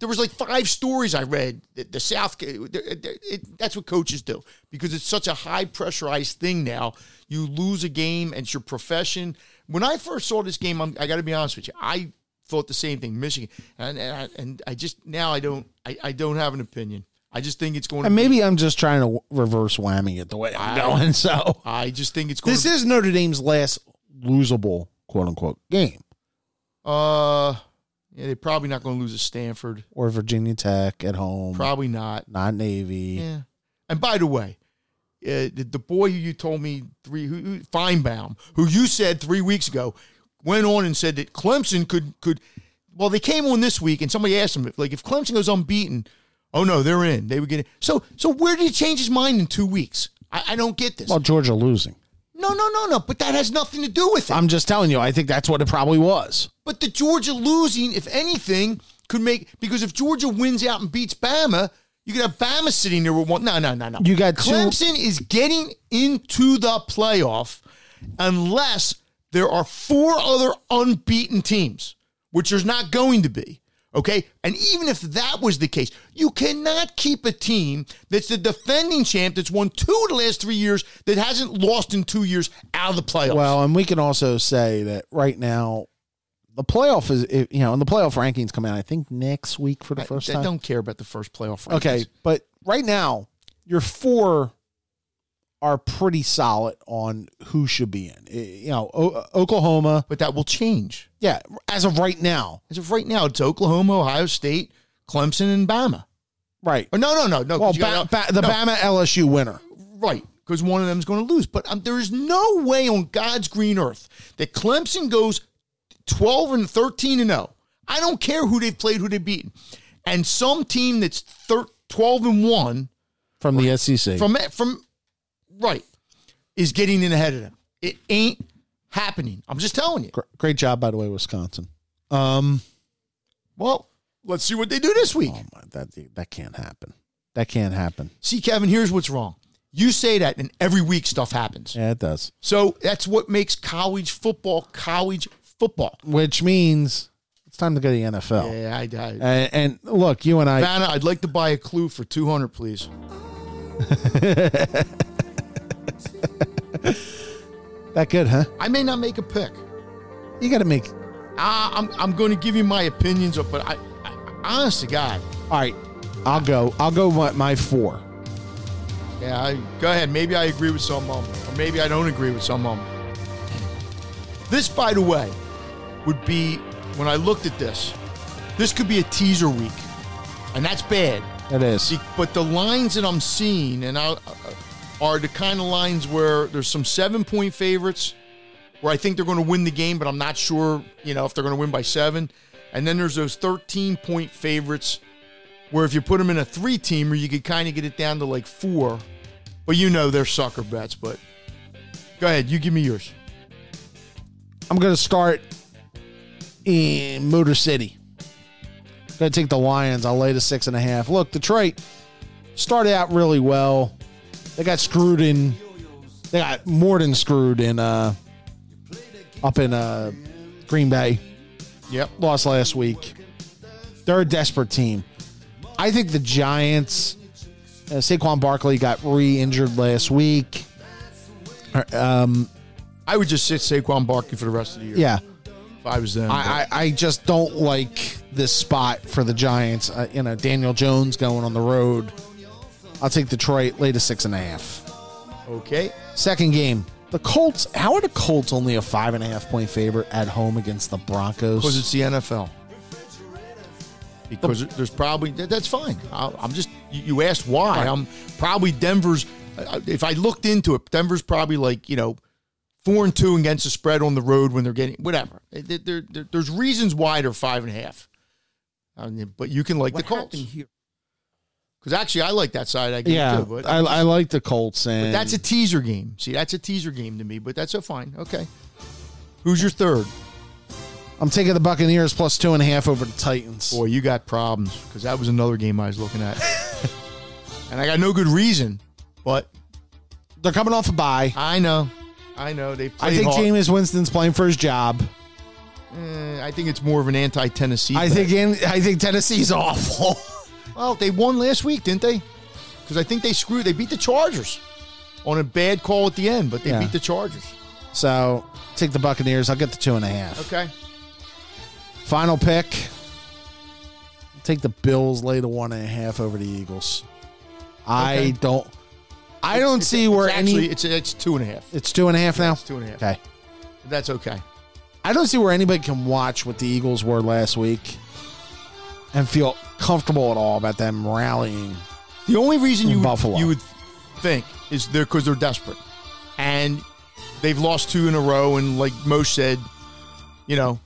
there was like five stories I read. that The South, it, it, that's what coaches do because it's such a high pressurized thing now. You lose a game and it's your profession. When I first saw this game, I'm, I got to be honest with you, I thought the same thing, Michigan, and and I, and I just now I don't I, I don't have an opinion. I just think it's going. And to maybe I'm just trying to reverse whammy it the way I'm I- going. So I just think it's going. this to, is Notre Dame's last losable quote unquote game, uh, yeah, they're probably not going to lose to Stanford. or Virginia Tech at home, Probably not. not Navy. Yeah. And by the way, uh, the, the boy who you told me three, who, who Finebaum, who you said three weeks ago, went on and said that Clemson could could. Well, they came on this week, and somebody asked him, like, if Clemson goes unbeaten, oh no, they're in. They would get it. So, so where did he change his mind in two weeks? I, I don't get this. Well, Georgia losing. no, no, no, no. But that has nothing to do with it. I'm just telling you. I think that's what it probably was. But the Georgia losing, if anything, could make because if Georgia wins out and beats Bama, you could have Bama sitting there with one. No, no, no, no. You got two- Clemson is getting into the playoff unless there are four other unbeaten teams, which there's not going to be. Okay. And even if that was the case, you cannot keep a team that's the defending champ that's won two of the last three years that hasn't lost in two years out of the playoffs. Well, and we can also say that right now, the playoff is you know, and the playoff rankings come out. I think next week for the first I time. I don't care about the first playoff. Rankings. Okay, but right now, your four are pretty solid on who should be in. Eh, You know, o- Oklahoma. But that will change. Yeah, as of right now. As of right now, it's Oklahoma, Ohio State, Clemson, and Bama. Right. Or no, no, no, no. 'cause Well, ba- gotta- ba- the no, Bama LSU winner. right? Because one of them is going to lose. But um, there is no way on God's green earth that Clemson goes twelve and thirteen and zero. I don't care who they've played, who they've beaten, and some team that's thir- twelve and one From the SEC. from from right is getting in ahead of them. It ain't happening. I'm just telling you. Great job, by the way, Wisconsin. Um, Well, let's see what they do this week. oh my, that that can't happen. That can't happen. See, Kevin, here's what's wrong. You say that, and every week stuff happens. Yeah, it does. So that's what makes college football college football. Which means it's time to go to the NFL. Yeah, I, I And, and look, you and I. Vanna, I'd like to buy a clue for two hundred, please. That good, huh? I may not make a pick. You got to make. Uh, I'm I'm going to give you my opinions, but I, I honest to God, All right, I'll go. I'll go. My, my four. yeah, I, go ahead. Maybe I agree with some of them, or maybe I don't agree with some of them. This, by the way, would be when I looked at this. This could be a teaser week, and that's bad. It is. See, but the lines that I'm seeing and I, are the kind of lines where there's some seven point favorites where I think they're going to win the game, but I'm not sure, you know, if they're going to win by seven. And then there's those 13 point favorites where if you put them in a three teamer, you could kind of get it down to like four. But you know they're sucker bets. But go ahead, you give me yours. I'm going to start in Motor City. Going to take the Lions. I'll lay the six and a half. Look, Detroit started out really well. They got screwed in. They got more than screwed in. Uh, up in uh, Green Bay. Yep. Lost last week. They're a desperate team. I think the Giants. Uh, Saquon Barkley got re-injured last week. Um, I would just sit Saquon Barkley for the rest of the year. yeah. If I was them. I, I, I just don't like this spot for the Giants. Uh, you know, Daniel Jones going on the road. I'll take Detroit, lay to six and a half. okay. Second game, the Colts. How are the Colts only a five and a half point favorite at home against the Broncos? Because it's the NFL. Because there's probably that's fine. I- I'm just you you asked why. I'm probably Denver's. uh, If I looked into it, Denver's probably like you know four and two against the spread on the road when they're getting whatever. There- there- there- there's reasons why they're five and a half. I mean, but you can like the Colts because actually I like that side. I yeah, too, but I, I like the Colts, and but that's a teaser game. See, that's a teaser game to me, but that's a fine. Okay. Who's your third? I'm taking the Buccaneers plus two and a half over the Titans. Boy, you got problems because that was another game I was looking at, and I got no good reason. But They're coming off a bye. I know, I know they. I think hard. Jameis Winston's playing for his job. Eh, I think it's more of an anti-Tennessee. I bet. think in, I think Tennessee's awful. Well, they won last week, didn't they? Because I think they screwed. They beat the Chargers on a bad call at the end, but they Yeah. beat the Chargers. so take the Buccaneers. I'll get the two and a half. Okay. Final pick. Take the Bills, lay the one and a half over the Eagles. I Okay. don't. I don't It's- see it's where actually any. it's it's two and a half. It's two and a half now. It's two and a half. Okay. That's okay. I don't see where anybody can watch what the Eagles were last week and feel comfortable at all about them rallying. The only reason you would, Buffalo. you would think is they're because they're desperate, and they've lost two in a row. And like Moshe said, you know,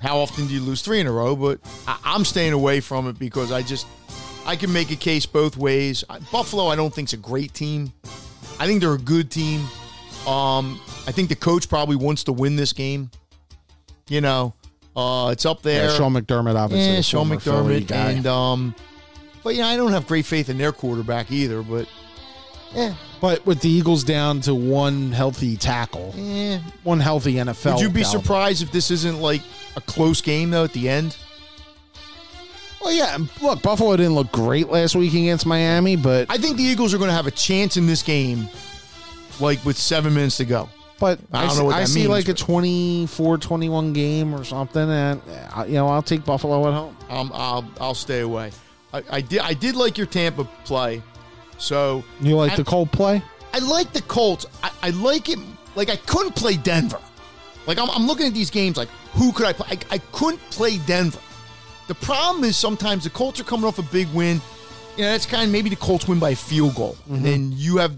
how often do you lose three in a row? But I, I'm staying away from it because I just I can make a case both ways. Buffalo, I don't think's a great team. I think they're a good team. Um, I think the coach probably wants to win this game. You know, uh, it's up there. Yeah, Sean McDermott, obviously. Yeah, Sean McDermott, and um, but yeah, I don't have great faith in their quarterback either. But yeah, but with the Eagles down to one healthy tackle, yeah. one healthy NFL. Would you be surprised if this isn't like a close game though at the end? Well, yeah. Look, Buffalo didn't look great last week against Miami, but I think the Eagles are going to have a chance in this game, like with seven minutes to go. But I I, don't see, know what I that see means, like a but- 24-21 game or something, and uh, you know I'll take Buffalo at home. Um, I'll I'll stay away. I, I did I did like your Tampa play, so You like the cold play? I like the Colts. I, I like it. Like I couldn't play Denver. Like I'm, I'm looking at these games. Like who could I play? I, I couldn't play Denver. The problem is sometimes the Colts are coming off a big win. You know, that's kind of maybe the Colts win by a field goal, and then you have.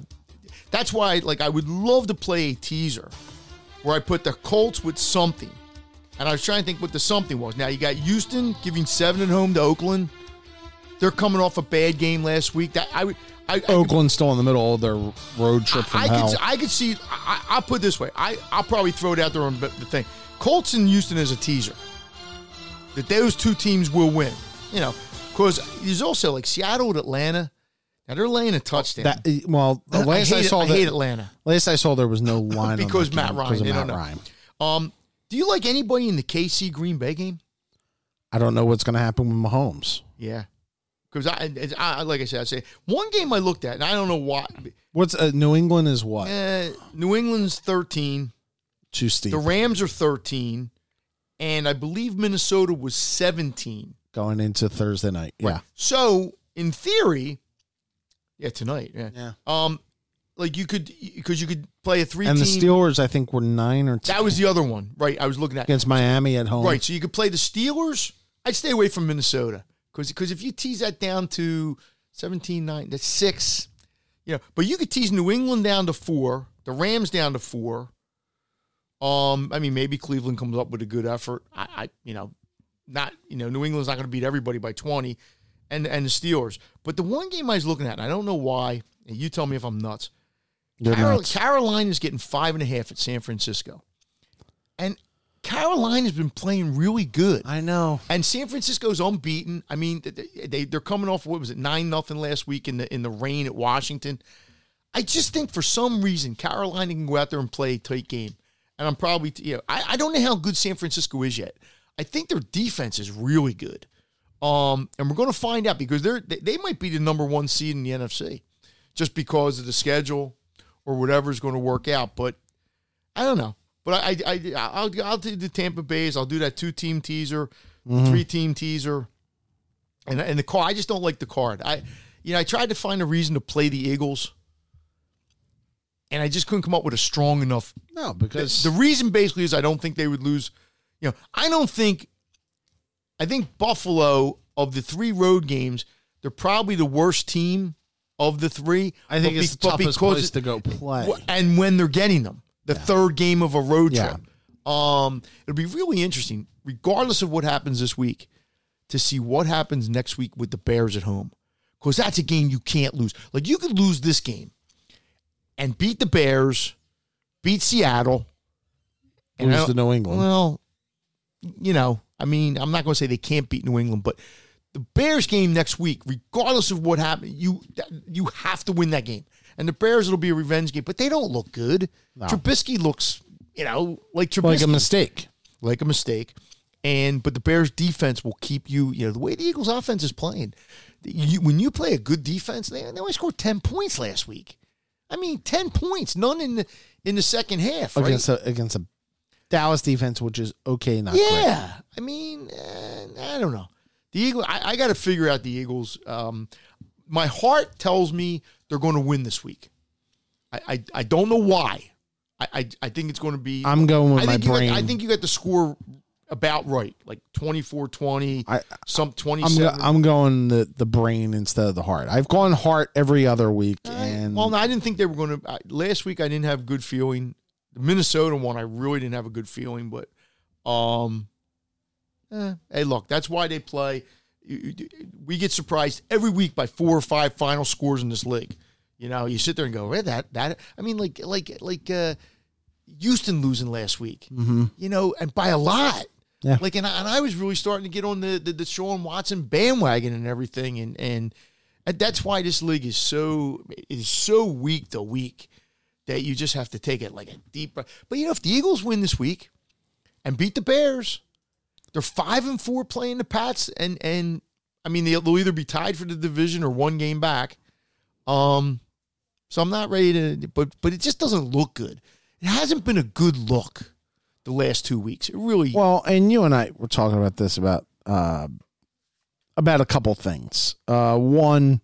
That's why, like, I would love to play a teaser where I put the Colts with something, and I was trying to think what the something was. Now you got Houston giving seven at home to Oakland. They're coming off a bad game last week. That I would. I, I Oakland's still in the middle of their road trip from I hell. could, I could see. I, I'll put it this way. I, I'll probably throw it out there on the the thing. Colts and Houston as a teaser. That those two teams will win. You know, because there's also like Seattle and Atlanta. Now they're laying a touchdown. that well, the last I, hate it- saw I that, hate Atlanta. last I saw there was no line Because Matt game Ryan, because of they Matt don't know. Ryan. Um, do you like anybody in the KC Green Bay game? I don't know what's going to happen with Mahomes. Yeah, because I, I, like I said, I say one game I looked at, and I don't know why. What's uh, New England is what? Uh, New England's thirteen. Too steep. The Rams are thirteen, and I believe Minnesota was seventeen. going into Thursday night. Yeah. Right. So in theory, yeah, tonight, yeah, Yeah. um, like you could because you could play a three And the team. Steelers, I think, were nine or ten that was the other one, right? I was looking at against Miami at home. right. So you could play the Steelers. I'd stay away from Minnesota because because if you tease that down to 17-9, that's six. You know, but you could tease New England down to four, the Rams down to four. Um, I mean, maybe Cleveland comes up with a good effort. I, I you know, not you know, New England's not going to beat everybody by twenty, and and the Steelers. But the one game I was looking at, and I don't know why. And you tell me if I'm nuts. You're Carol, nuts. Carolina's getting five and a half at San Francisco, and Carolina's been playing really good. I know. And San Francisco's unbeaten. I mean, they, they they're coming off what was it nine nothing last week in the in the rain at Washington. I just think for some reason Carolina can go out there and play a tight game, and I'm probably you know I, I don't know how good San Francisco is yet. I think their defense is really good, um, and we're going to find out because they're they, they might be the number one seed in the NFC, just because of the schedule or whatever is going to work out. But I don't know. But I, I, I I'll, I'll do the Tampa Bay's. I'll do that two team teaser, three team teaser, and and the card. I just don't like the card. I, you know, I tried to find a reason to play the Eagles, and I just couldn't come up with a strong enough. No, The, because the reason basically is I don't think they would lose. You know, I don't think. I think Buffalo of the three road games, they're probably the worst team of the three. I think it's be- the toughest place to go play. And when they're getting them, the third game of a road Yeah. trip. Um, it'll be really interesting, regardless of what happens this week, to see what happens next week with the Bears at home, because that's a game you can't lose. Like you could lose this game and beat the Bears, beat Seattle, and Lose to New England. Well, you know, I mean, I'm not going to say they can't beat New England, but the Bears game next week, regardless of what happened, you you have to win that game. And the Bears, it'll be a revenge game, but they don't look good. Trubisky looks, you know, like Trubisky, like a mistake. like a mistake. And but the Bears defense will keep you, you know, the way the Eagles offense is playing. You, when you play a good defense, they, they only scored 10 points last week. I mean, 10 points, none in the in the second half, right? against a, against a Dallas defense, which is okay, not great. Yeah, I mean, uh, I don't know. The Eagles. I, I got to figure out the Eagles. Um, my heart tells me they're going to win this week. I, I, I don't know why. I, I, I think it's going to be. I'm going with I my think you got- brain. I think you got the score about right, like 24-20, I- some I'm, go- I'm going the, the brain instead of the heart. I've gone heart every other week, and well, no, I didn't think they were going to. Last week, I didn't have good feeling. The Minnesota one, I really didn't have a good feeling. But, um, eh, hey, look, that's why they play. We get surprised every week by four or five final scores in this league. You know, you sit there and go, "Eh, that that." I mean, like like like uh, Houston losing last week. Mhm. You know, and by a lot. Yeah. Like, and I, and I was really starting to get on the the, the Sean Watson bandwagon and everything, and and and that's why this league is so is so week to week that you just have to take it like a deep breath. But you know, if the Eagles win this week and beat the Bears, they're five and four playing the Pats, and and I mean they'll, either be tied for the division or one game back. Um, so I'm not ready to, but but it just doesn't look good. It hasn't been a good look the last two weeks. It really. Well, and you and I were talking about this about uh, about a couple things. Uh, one,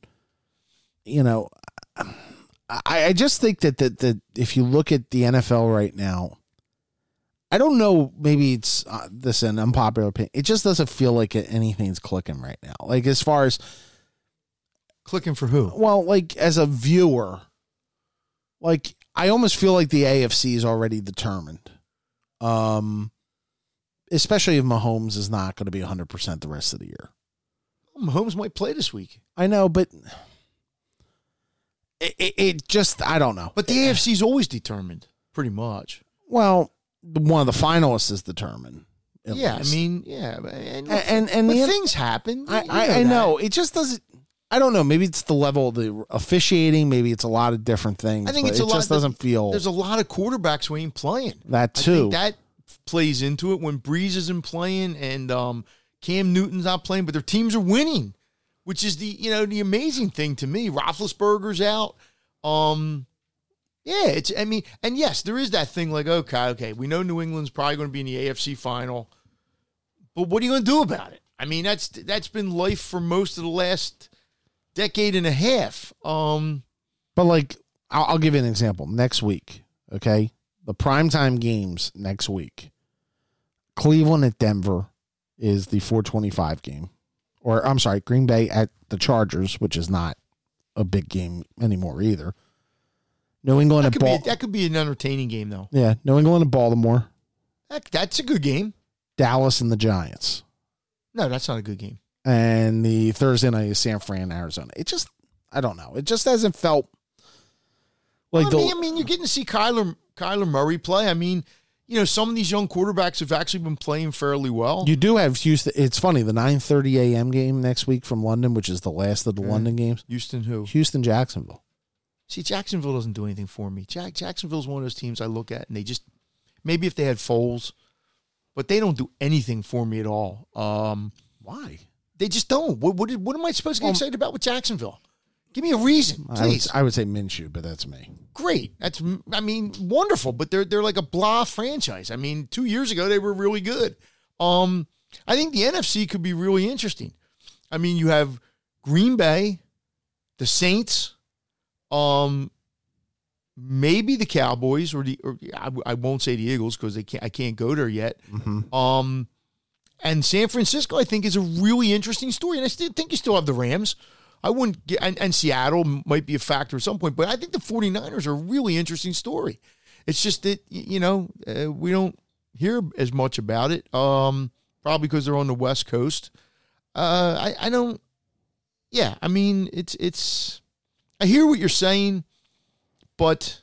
you know, I, I just think that that that if you look at the NFL right now, I don't know. Maybe it's uh, this an unpopular opinion. It just doesn't feel like anything's clicking right now. Like as far as clicking for who? well, like as a viewer, like I almost feel like the AFC is already determined. Um, especially if Mahomes is not going to be 100% the rest of the year. Mahomes might play this week, I know, but it, it, it just, I don't know. but the AFC's always determined, pretty much. Well, one of the finalists is determined. yeah, least. I mean, yeah, and and, and, the, things happen. I, You I, I know. It just doesn't. I don't know. Maybe it's the level of the officiating. Maybe it's a lot of different things. I think it's it a lot- just doesn't feel There's a lot of quarterbacks who ain't playing. that I too. think that plays into it when Brees isn't playing and um, Cam Newton's not playing, but their teams are winning, which is the you know the amazing thing to me. Roethlisberger's out. Um, yeah, it's I mean, and yes, there is that thing like okay, okay, we know New England's probably going to be in the AFC final, but what are you going to do about it? I mean, that's that's been life for most of the last decade and a half. Um, But like, I'll, I'll give you an example. Next week, okay, the primetime games next week. Cleveland at Denver is the 425 game, or I'm sorry, Green Bay at the Chargers, which is not a big game anymore either. New England that at could be that could be an entertaining game though. yeah, New England at Baltimore, That, that's a good game. Dallas and the Giants, No, that's not a good game. and the Thursday night is San Fran, Arizona. It just, I don't know, it just hasn't felt like I, the mean, I mean, you're getting to see Kyler Kyler Murray play. I mean, you know, some of these young quarterbacks have actually been playing fairly well. You do have Houston. It's funny the 9:30 a.m. game next week from London, which is the last of the London games. Houston, who? Houston, Jacksonville. See, Jacksonville doesn't do anything for me. Jack Jacksonville's one of those teams I look at and they just maybe if they had Foles, but they don't do anything for me at all. Um, Why? they just don't. What what, what am I supposed to get Well- excited about with Jacksonville? Give me a reason, I would, please. I would say Minshew, but that's me. Great. That's I mean wonderful, but they're they're like a blah franchise. I mean, 2 years ago they were really good. Um I think the NFC could be really interesting. I mean, you have Green Bay, the Saints, um maybe the Cowboys or the or I, I won't say the Eagles because they can't I can't go there yet. Um and San Francisco I think is a really interesting story and I still think you still have the Rams. I wouldn't get, and, and Seattle might be a factor at some point, but I think the 49ers are a really interesting story. It's just that, you know, uh, we don't hear as much about it, um, probably because they're on the West Coast. Uh, I, I don't, yeah, I mean, it's, it's, I hear what you're saying, but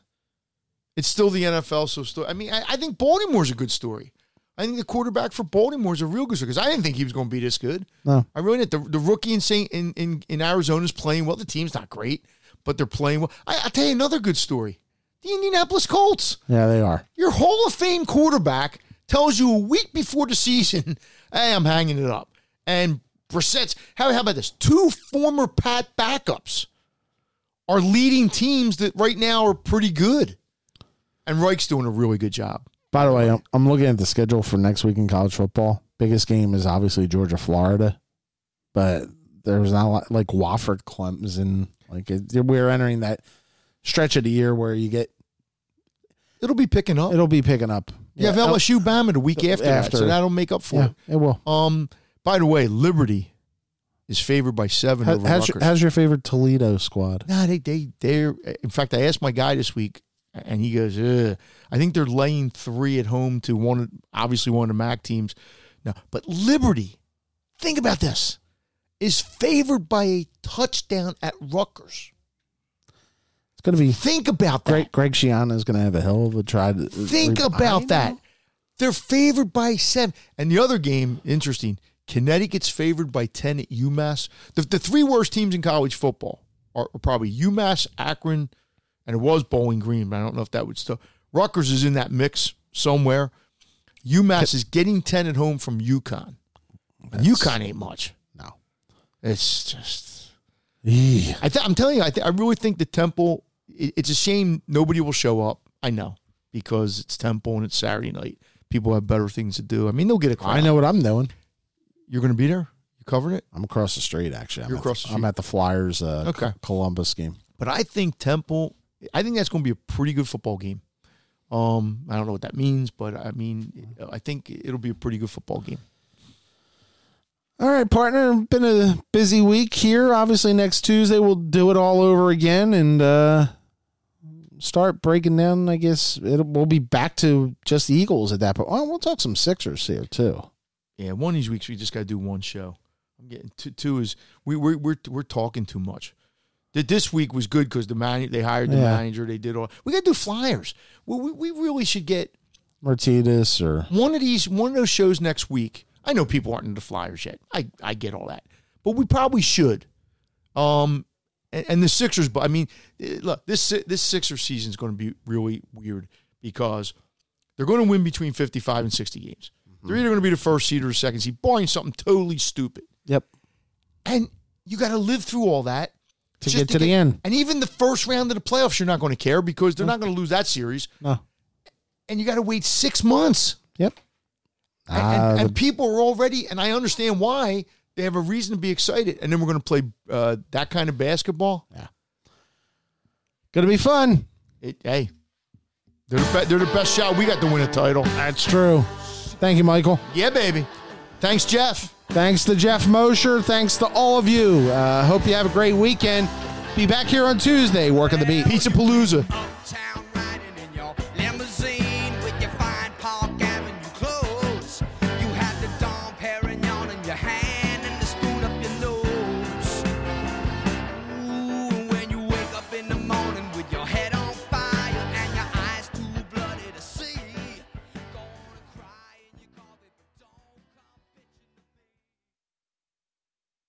it's still the NFL. So, still, I mean, I, I think Baltimore's a good story. I think the quarterback for Baltimore is a real good story because I didn't think he was going to be this good. No. I really didn't. The, the rookie in Saint in, in in Arizona is playing well. The team's not great, but they're playing well. I, I'll tell you another good story: the Indianapolis Colts. Yeah, they are. Your Hall of Fame quarterback tells you a week before the season, "Hey, I'm hanging it up." And Brissett's how, how about this? Two former Pat backups are leading teams that right now are pretty good, and Reich's doing a really good job. By the way, I'm, I'm looking at the schedule for next week in college football. Biggest game is obviously Georgia, Florida, but there's not a lot, like Wofford, Clemson. Like it, we're entering that stretch of the year where you get It'll be picking up. it'll be picking up. You have Yeah. LSU Bama the week after, that, so that'll make up for Yeah, it. it will. Um, by the way, Liberty is favored by seven How- how's, your, how's your favorite Toledo squad? Nah, they they they're. In fact, I asked my guy this week, and he goes, Ugh. "I think they're laying three at home to one, obviously one of the MAC teams." Now, but Liberty, think about this, is favored by a touchdown at Rutgers. It's going to be Think about that. Greg. Greg is going to have a hell of a try. To, Think I about that. They're favored by seven. And the other game, interesting. Connecticut's favored by ten at UMass. The, the three worst teams in college football are, are probably UMass, Akron, and it was Bowling Green, but I don't know if that would still. Rutgers is in that mix somewhere. UMass is getting ten at home from UConn. And UConn ain't much. No. It's just. I th- I'm telling you, I, th- I really think the Temple. It, it's a shame nobody will show up. I know because it's Temple and it's Saturday night. People have better things to do. I mean, they'll get a crowd. I know what I'm doing. You're going to be there. You covering it, I'm across the street. Actually, I'm You're at, across the I'm at the Flyers. Uh, Okay. Columbus game. but I think Temple. I think that's going to be a pretty good football game. Um, I don't know what that means, but I mean, I think it'll be a pretty good football game. All right, partner. Been a busy week here. Obviously, next Tuesday we'll do it all over again and uh, start breaking down. I guess it we'll be back to just Eagles at that point. Oh, we'll talk some Sixers here too. Yeah, one of these weeks we just got to do one show. I'm getting two. Two is we we're we're, we're talking too much. That this week was good because the man they hired the Yeah. manager. They did all. We got to do flyers. We, we we really should get Martinez or one of these one of those shows next week. I know people aren't into flyers yet. I I get all that, but we probably should. Um, and, and the Sixers. But I mean, eh, look this Si- this Sixers season is going to be really weird because they're going to win between fifty five and sixty games. They're either going to be the first seed or the second seed, barring something totally stupid. yep And you got to live through all that to get to the end. And even the first round of the playoffs, you're not going to care because they're not going to lose that series. No. And you got to wait six months. Yep. And, Ah, and, the- and people are already, and I understand why they have a reason to be excited. And then we're going to play uh, that kind of basketball. Yeah. Gonna be fun. It, hey, they're the, be- they're the best shot. We got to win a title. That's true. Thank you, Michael. Yeah, baby. Thanks, Geoff. Thanks to Geoff Mosher. Thanks to all of you. Uh, hope you have a great weekend. Be back here on Tuesday, working the beat. Pizza Palooza.